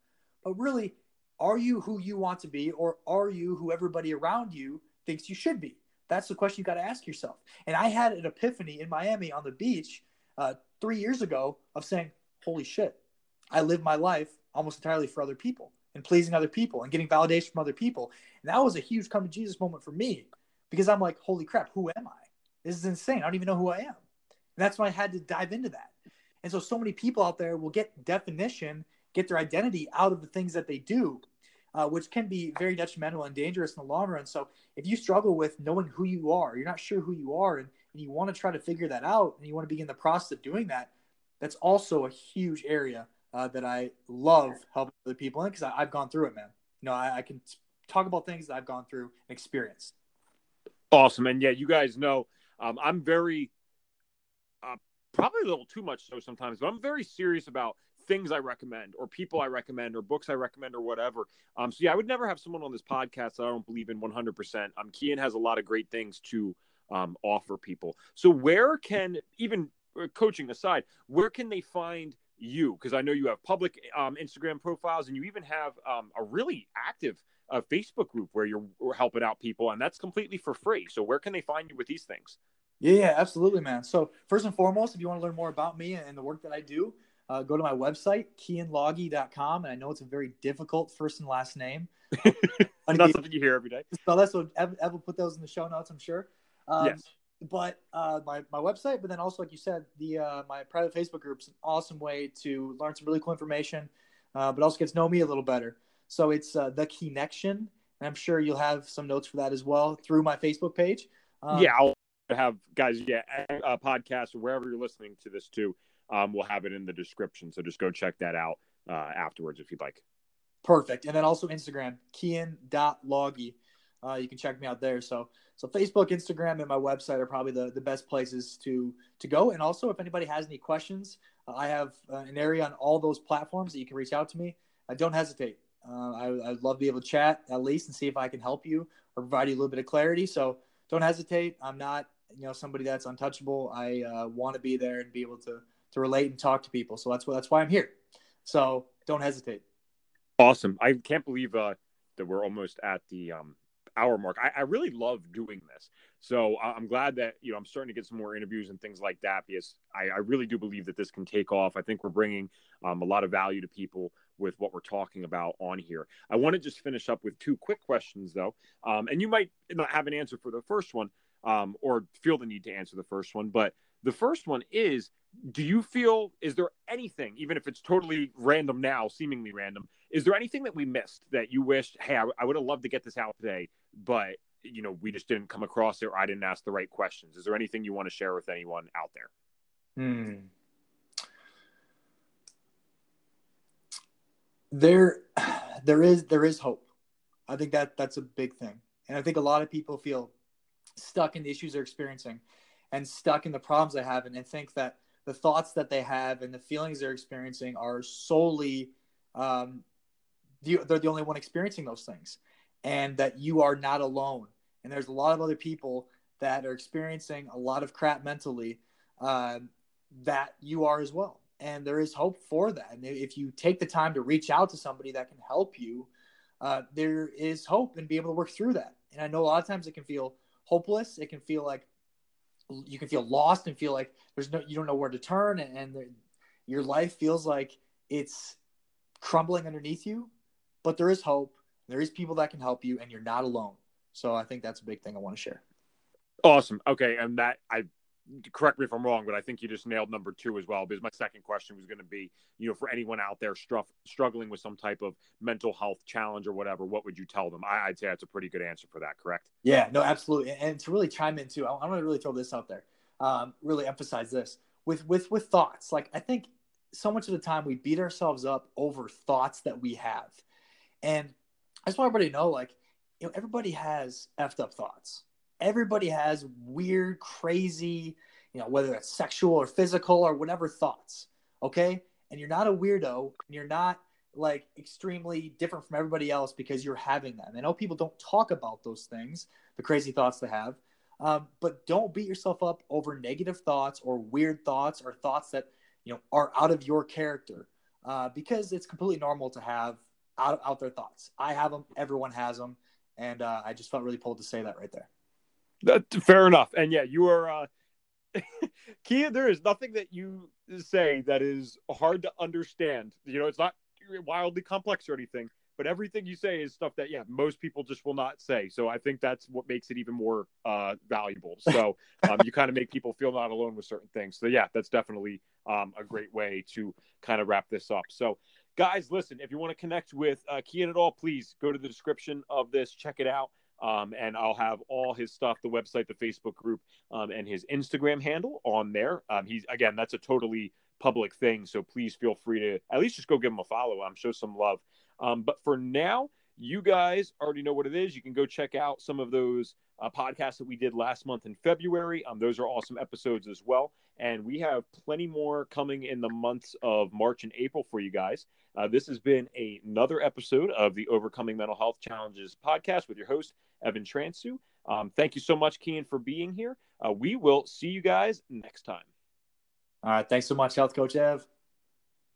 But really, are you who you want to be, or are you who everybody around you thinks you should be? That's the question you got to ask yourself. And I had an epiphany in Miami on the beach uh, three years ago of saying, "Holy shit, I live my life almost entirely for other people and pleasing other people and getting validation from other people." And that was a huge come to Jesus moment for me because I'm like, "Holy crap, who am I? This is insane. I don't even know who I am." And that's why I had to dive into that. And so, so many people out there will get definition, get their identity out of the things that they do, uh, which can be very detrimental and dangerous in the long run. So, if you struggle with knowing who you are, you're not sure who you are, and, and you want to try to figure that out, and you want to begin the process of doing that, that's also a huge area uh, that I love helping other people in because I've gone through it, man. You know, I, I can talk about things that I've gone through and experienced. Awesome. And yeah, you guys know um, I'm very, uh, probably a little too much so sometimes, but I'm very serious about things I recommend or people I recommend or books I recommend or whatever. Um, so yeah, I would never have someone on this podcast that I don't believe in 100%. Um, Kian has a lot of great things to um, offer people. So where can even uh, coaching aside, where can they find you? Because I know you have public um, Instagram profiles and you even have um, a really active uh, Facebook group where you're helping out people, and that's completely for free. So where can they find you with these things? Yeah, yeah, absolutely, man. So first and foremost, if you want to learn more about me and the work that I do, uh, go to my website, kianlogie.com. And I know it's a very difficult first and last name. Not something you hear every day. So that's what Ev, Ev will put those in the show notes, I'm sure. Um, yes. But uh, my, my website, but then also, like you said, the uh, my private Facebook group is an awesome way to learn some really cool information, uh, but also get to know me a little better. So it's uh, the connection. And I'm sure you'll have some notes for that as well through my Facebook page. Um, yeah, I'll have guys, yeah, a podcast or wherever you're listening to this too. Um, we'll have it in the description. So just go check that out uh, afterwards if you'd like. Perfect. And then also Instagram, kian.logie. Uh, you can check me out there. So so Facebook, Instagram, and my website are probably the, the best places to to go. And also, if anybody has any questions, uh, I have uh, an area on all those platforms that you can reach out to me. Uh, don't hesitate. Uh, I, would love to be able to chat at least and see if I can help you or provide you a little bit of clarity. So don't hesitate. I'm not you know somebody that's untouchable. I uh, want to be there and be able to to relate and talk to people. So that's that's why I'm here. So don't hesitate. Awesome. I can't believe uh, that we're almost at the um, hour mark. I, I, really love doing this. So I'm glad that, you know, I'm starting to get some more interviews and things like that because I, I really do believe that this can take off. I think we're bringing um, a lot of value to people with what we're talking about on here. I want to just finish up with two quick questions though. Um, and you might not have an answer for the first one um, or feel the need to answer the first one, but the first one is do you feel is there anything even if it's totally random now seemingly random is there anything that we missed that you wished hey I, I would have loved to get this out today but you know we just didn't come across it or i didn't ask the right questions? Is there anything you want to share with anyone out there? Hmm. there there is there is hope. I think that that's a big thing. And i think a lot of people feel stuck in the issues they're experiencing and stuck in the problems they have and, and think that the thoughts that they have and the feelings they're experiencing are solely um, the, they're the only one experiencing those things and that you are not alone. And there's a lot of other people that are experiencing a lot of crap mentally uh, that you are as well. And there is hope for that. And if you take the time to reach out to somebody that can help you uh, there is hope and be able to work through that. And i know a lot of times it can feel hopeless. It can feel like you can feel lost and feel like there's no you don't know where to turn and, and your life feels like it's crumbling underneath you but there is hope. There is people that can help you and you're not alone. So i think that's a big thing i want to share. Awesome. Okay and that i correct me if I'm wrong, but I think you just nailed number two as well. Because my second question was going to be, you know, for anyone out there struff, struggling with some type of mental health challenge or whatever, what would you tell them? I, would say that's a pretty good answer for that. Correct? Yeah, no, absolutely. And to really chime in too, I, I want to really throw this out there. Um, really emphasize this with with with thoughts. Like I think so much of the time we beat ourselves up over thoughts that we have, and I just want everybody to know, like, you know, everybody has effed up thoughts everybody has weird, crazy, you know, whether it's sexual or physical or whatever thoughts. Okay. And you're not a weirdo and you're not like extremely different from everybody else because you're having them. I know people don't talk about those things, the crazy thoughts they have. Um, but don't beat yourself up over negative thoughts or weird thoughts or thoughts that you know are out of your character uh, because it's completely normal to have out, out there thoughts. I have them. Everyone has them, and uh, I just felt really pulled to say that right there. That, fair enough. And yeah, you are uh Kia, there is nothing that you say that is hard to understand. You know, it's not wildly complex or anything, but everything you say is stuff that yeah, most people just will not say. So I think that's what makes it even more uh valuable. So um, you kind of make people feel not alone with certain things. So yeah, that's definitely um a great way to kind of wrap this up. So guys, listen, if you want to connect with uh Kian at all, please go to the description of this, check it out. Um, and I'll have all his stuff, the website, the Facebook group, um, and his Instagram handle on there. Um, he's again, that's a totally public thing, so please feel free to at least just go give him a follow. I'm show some love. Um, but for now, you guys already know what it is. You can go check out some of those uh, podcast that we did last month in February. Um, those are awesome episodes as well. And we have plenty more coming in the months of March and April for you guys. Uh, this has been a, another episode of the Overcoming Mental Health Challenges podcast with your host, Evan Transue. Um, thank you so much, Kian, for being here. Uh, we will see you guys next time. All right. Thanks so much, Health Coach Ev.